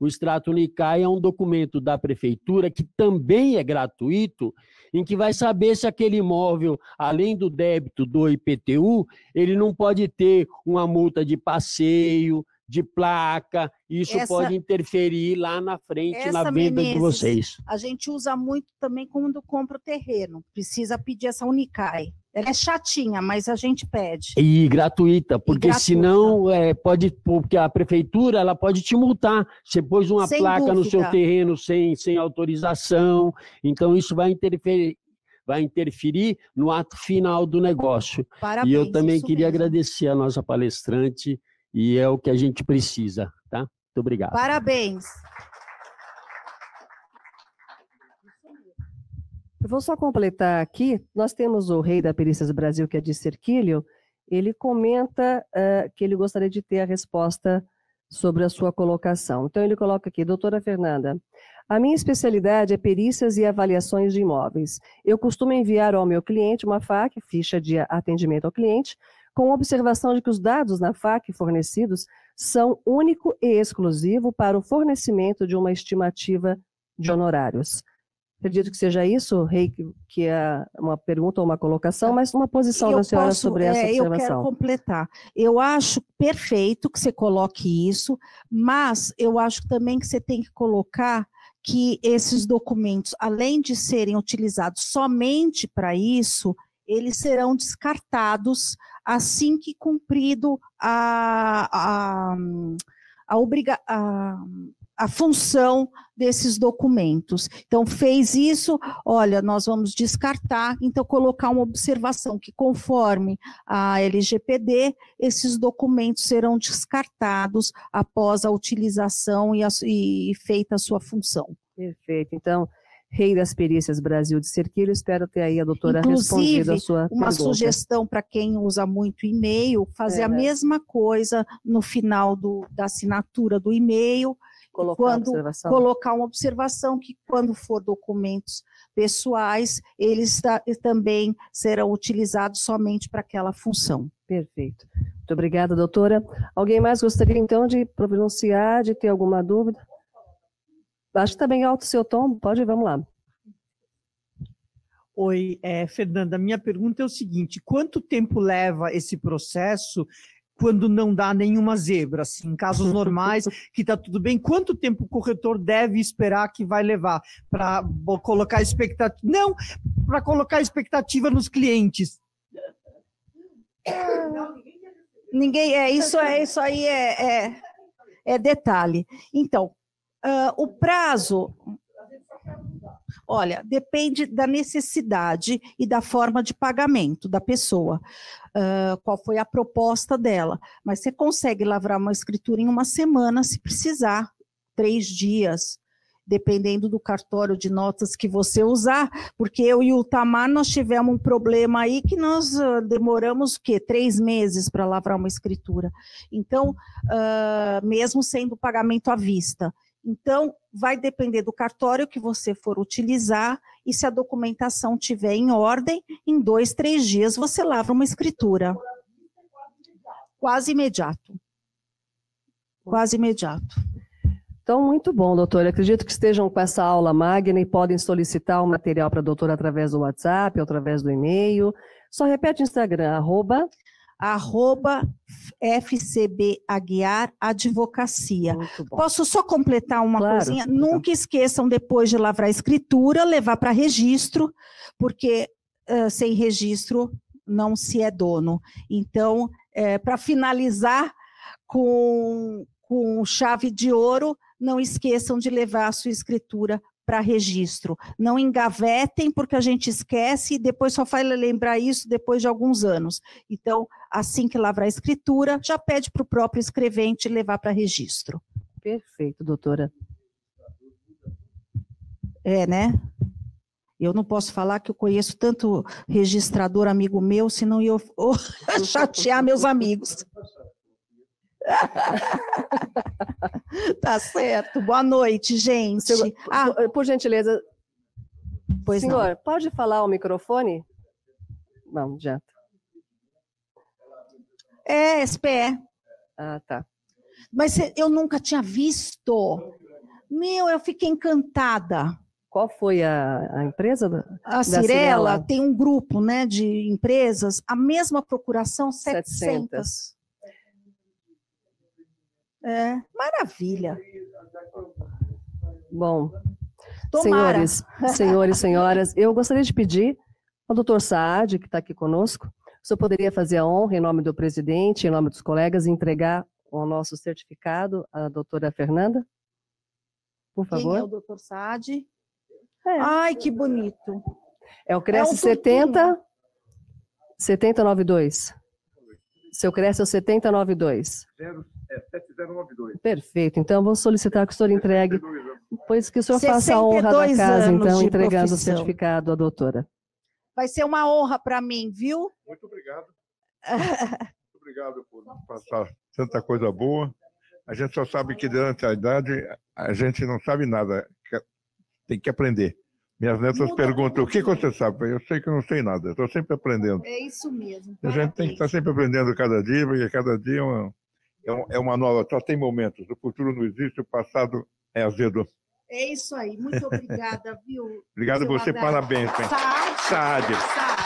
O extrato Unicai é um documento da prefeitura que também é gratuito, em que vai saber se aquele imóvel, além do débito do IPTU, ele não pode ter uma multa de passeio, de placa, isso Essa- pode interferir lá na frente na venda de Menezes, vocês. A gente usa muito também quando compra o terreno. Precisa pedir essa Unicai. Ela é chatinha, mas a gente pede. E gratuita, porque gratuita. senão é, pode, porque a prefeitura ela pode te multar. Você pôs uma Sem placa no seu dúvida. terreno sem, sem autorização, então isso vai interferir, vai interferir no ato final do negócio. Parabéns. e eu também queria mesmo. agradecer a nossa palestrante, e é o que a gente precisa, tá? Muito obrigado. Parabéns. Eu vou só completar aqui. Nós temos o rei da Perícias do Brasil, que é de Cerquilho. Ele comenta eh, que ele gostaria de ter a resposta sobre a sua colocação. Então, ele coloca aqui, doutora Fernanda, A minha especialidade é perícias e avaliações de imóveis. Eu costumo enviar ao meu cliente uma FAQ, ficha de atendimento ao cliente, com observação de que os dados na FAQ fornecidos são único e exclusivo para o fornecimento de uma estimativa de honorários. Acredito que seja isso, Rei, que é uma pergunta ou uma colocação, mas uma posição Eu da senhora posso- sobre essa é, Eu observação. quero completar. Eu acho perfeito que você coloque isso, mas eu acho também que você tem que colocar que esses documentos, além de serem utilizados somente para isso, eles serão descartados assim que cumprido a, a, a, obriga, a, a função desses documentos. Então, fez isso, olha, nós vamos descartar, então colocar uma observação que conforme a LGPD, esses documentos serão descartados após a utilização e, a, e feita a sua função. Perfeito. Então, Rei das Perícias Brasil de Cerquilho, espero ter aí a doutora Inclusive, respondido a sua Uma pergunta. sugestão para quem usa muito e-mail, fazer É. a mesma coisa no final do, da assinatura do e-mail, Colocar quando observação. colocar uma observação que quando for documentos pessoais, eles ta- também serão utilizados somente para aquela função. Perfeito. Muito obrigada, doutora. Alguém mais gostaria, então, de pronunciar, de ter alguma dúvida? Acho que está bem alto o seu tom, pode ir, vamos lá. Oi, é, Fernanda, minha pergunta é o seguinte: quanto tempo leva esse processo quando não dá nenhuma zebra? Assim, em casos normais, que está tudo bem, quanto tempo o corretor deve esperar que vai levar para colocar expectativa? Não, para colocar expectativa nos clientes. Ninguém, é isso, é isso aí é, é, é detalhe. Então, ah, o prazo, olha, depende da necessidade e da forma de pagamento da pessoa. Ah, qual foi a proposta dela? Mas você consegue lavrar uma escritura em uma semana, se precisar, três dias. Dependendo do cartório de notas que você usar, porque eu e o Tamar nós tivemos um problema aí que nós ah, demoramos o quê? Três meses para lavrar uma escritura. Então, ah, mesmo sendo pagamento à vista. Então, vai depender do cartório que você for utilizar e se a documentação tiver em ordem, em dois, três dias você lavra uma escritura. Quase imediato. Quase imediato. Então, muito bom, doutora. Acredito que estejam com essa aula magna e podem solicitar o material para a doutora através do WhatsApp, através do e-mail. Só repete o Instagram, arroba. Arroba FCB Aguiar Advocacia. Posso só completar uma Claro. coisinha? Nunca esqueçam, depois de lavrar a escritura, levar para registro, porque eh, sem registro não se é dono. Então, para finalizar com, com chave de ouro, não esqueçam de levar a sua escritura para registro. Não engavetem, porque a gente esquece e depois só vai lembrar isso depois de alguns anos. Então, assim que lavrar a escritura, já pede para o próprio escrevente levar para registro. Perfeito, doutora. É, né? Eu não posso falar que eu conheço tanto registrador amigo meu, senão eu vou chatear meus amigos. tá certo. Boa noite, gente. Ah, por, gentileza, pois não. senhor, pode falar ao microfone? Não, já. É, SPE. Ah, tá. Mas eu nunca tinha visto. Meu, eu fiquei encantada. Qual foi a, a empresa? da- A Cirela. Cirela tem um grupo né, de empresas, a mesma procuração, 700. 700. É, maravilha. Bom, Tomara. senhores, senhores, senhoras, eu gostaria de pedir ao doutor Saad, que está aqui conosco, o senhor poderia fazer a honra, em nome do presidente, em nome dos colegas, entregar o nosso certificado à doutora Fernanda? Por Quem é o favor. doutor Saad? É. Ai, que bonito. É o Cresce É um 70 7092. Seu Cresce é o 7092. Zero, é 7092. Perfeito. Então, vou solicitar que o senhor entregue, 62 anos. pois que o senhor faça a honra da 62 casa, então, entregando o certificado à doutora. Vai ser uma honra para mim, viu? Muito obrigado. Muito obrigado por passar tanta coisa boa. A gente só sabe que durante a idade a gente não sabe nada. Tem que aprender. Minhas netas Muda perguntam, o que você sabe? Eu sei que eu não sei nada, estou sempre aprendendo. É isso mesmo. A gente tem que estar sempre aprendendo cada dia, porque cada dia é uma, é é uma nova, só tem momentos. O futuro não existe, o passado é azedo. É isso aí. Muito obrigada, viu? Obrigado você, parabéns. Saad. Saad.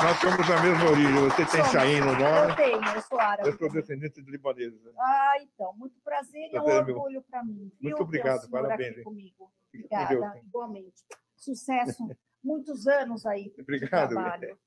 Nós somos da mesma origem, você tem. Chaim no Eu nome, tenho, eu sou árabe. eu sou descendente de libaneses. né? Ah, então, muito prazer e é um meu. orgulho para mim. viu, Muito obrigado, parabéns, aqui hein? comigo. Obrigada, igualmente. Sucesso, muitos anos aí de Obrigado. trabalho.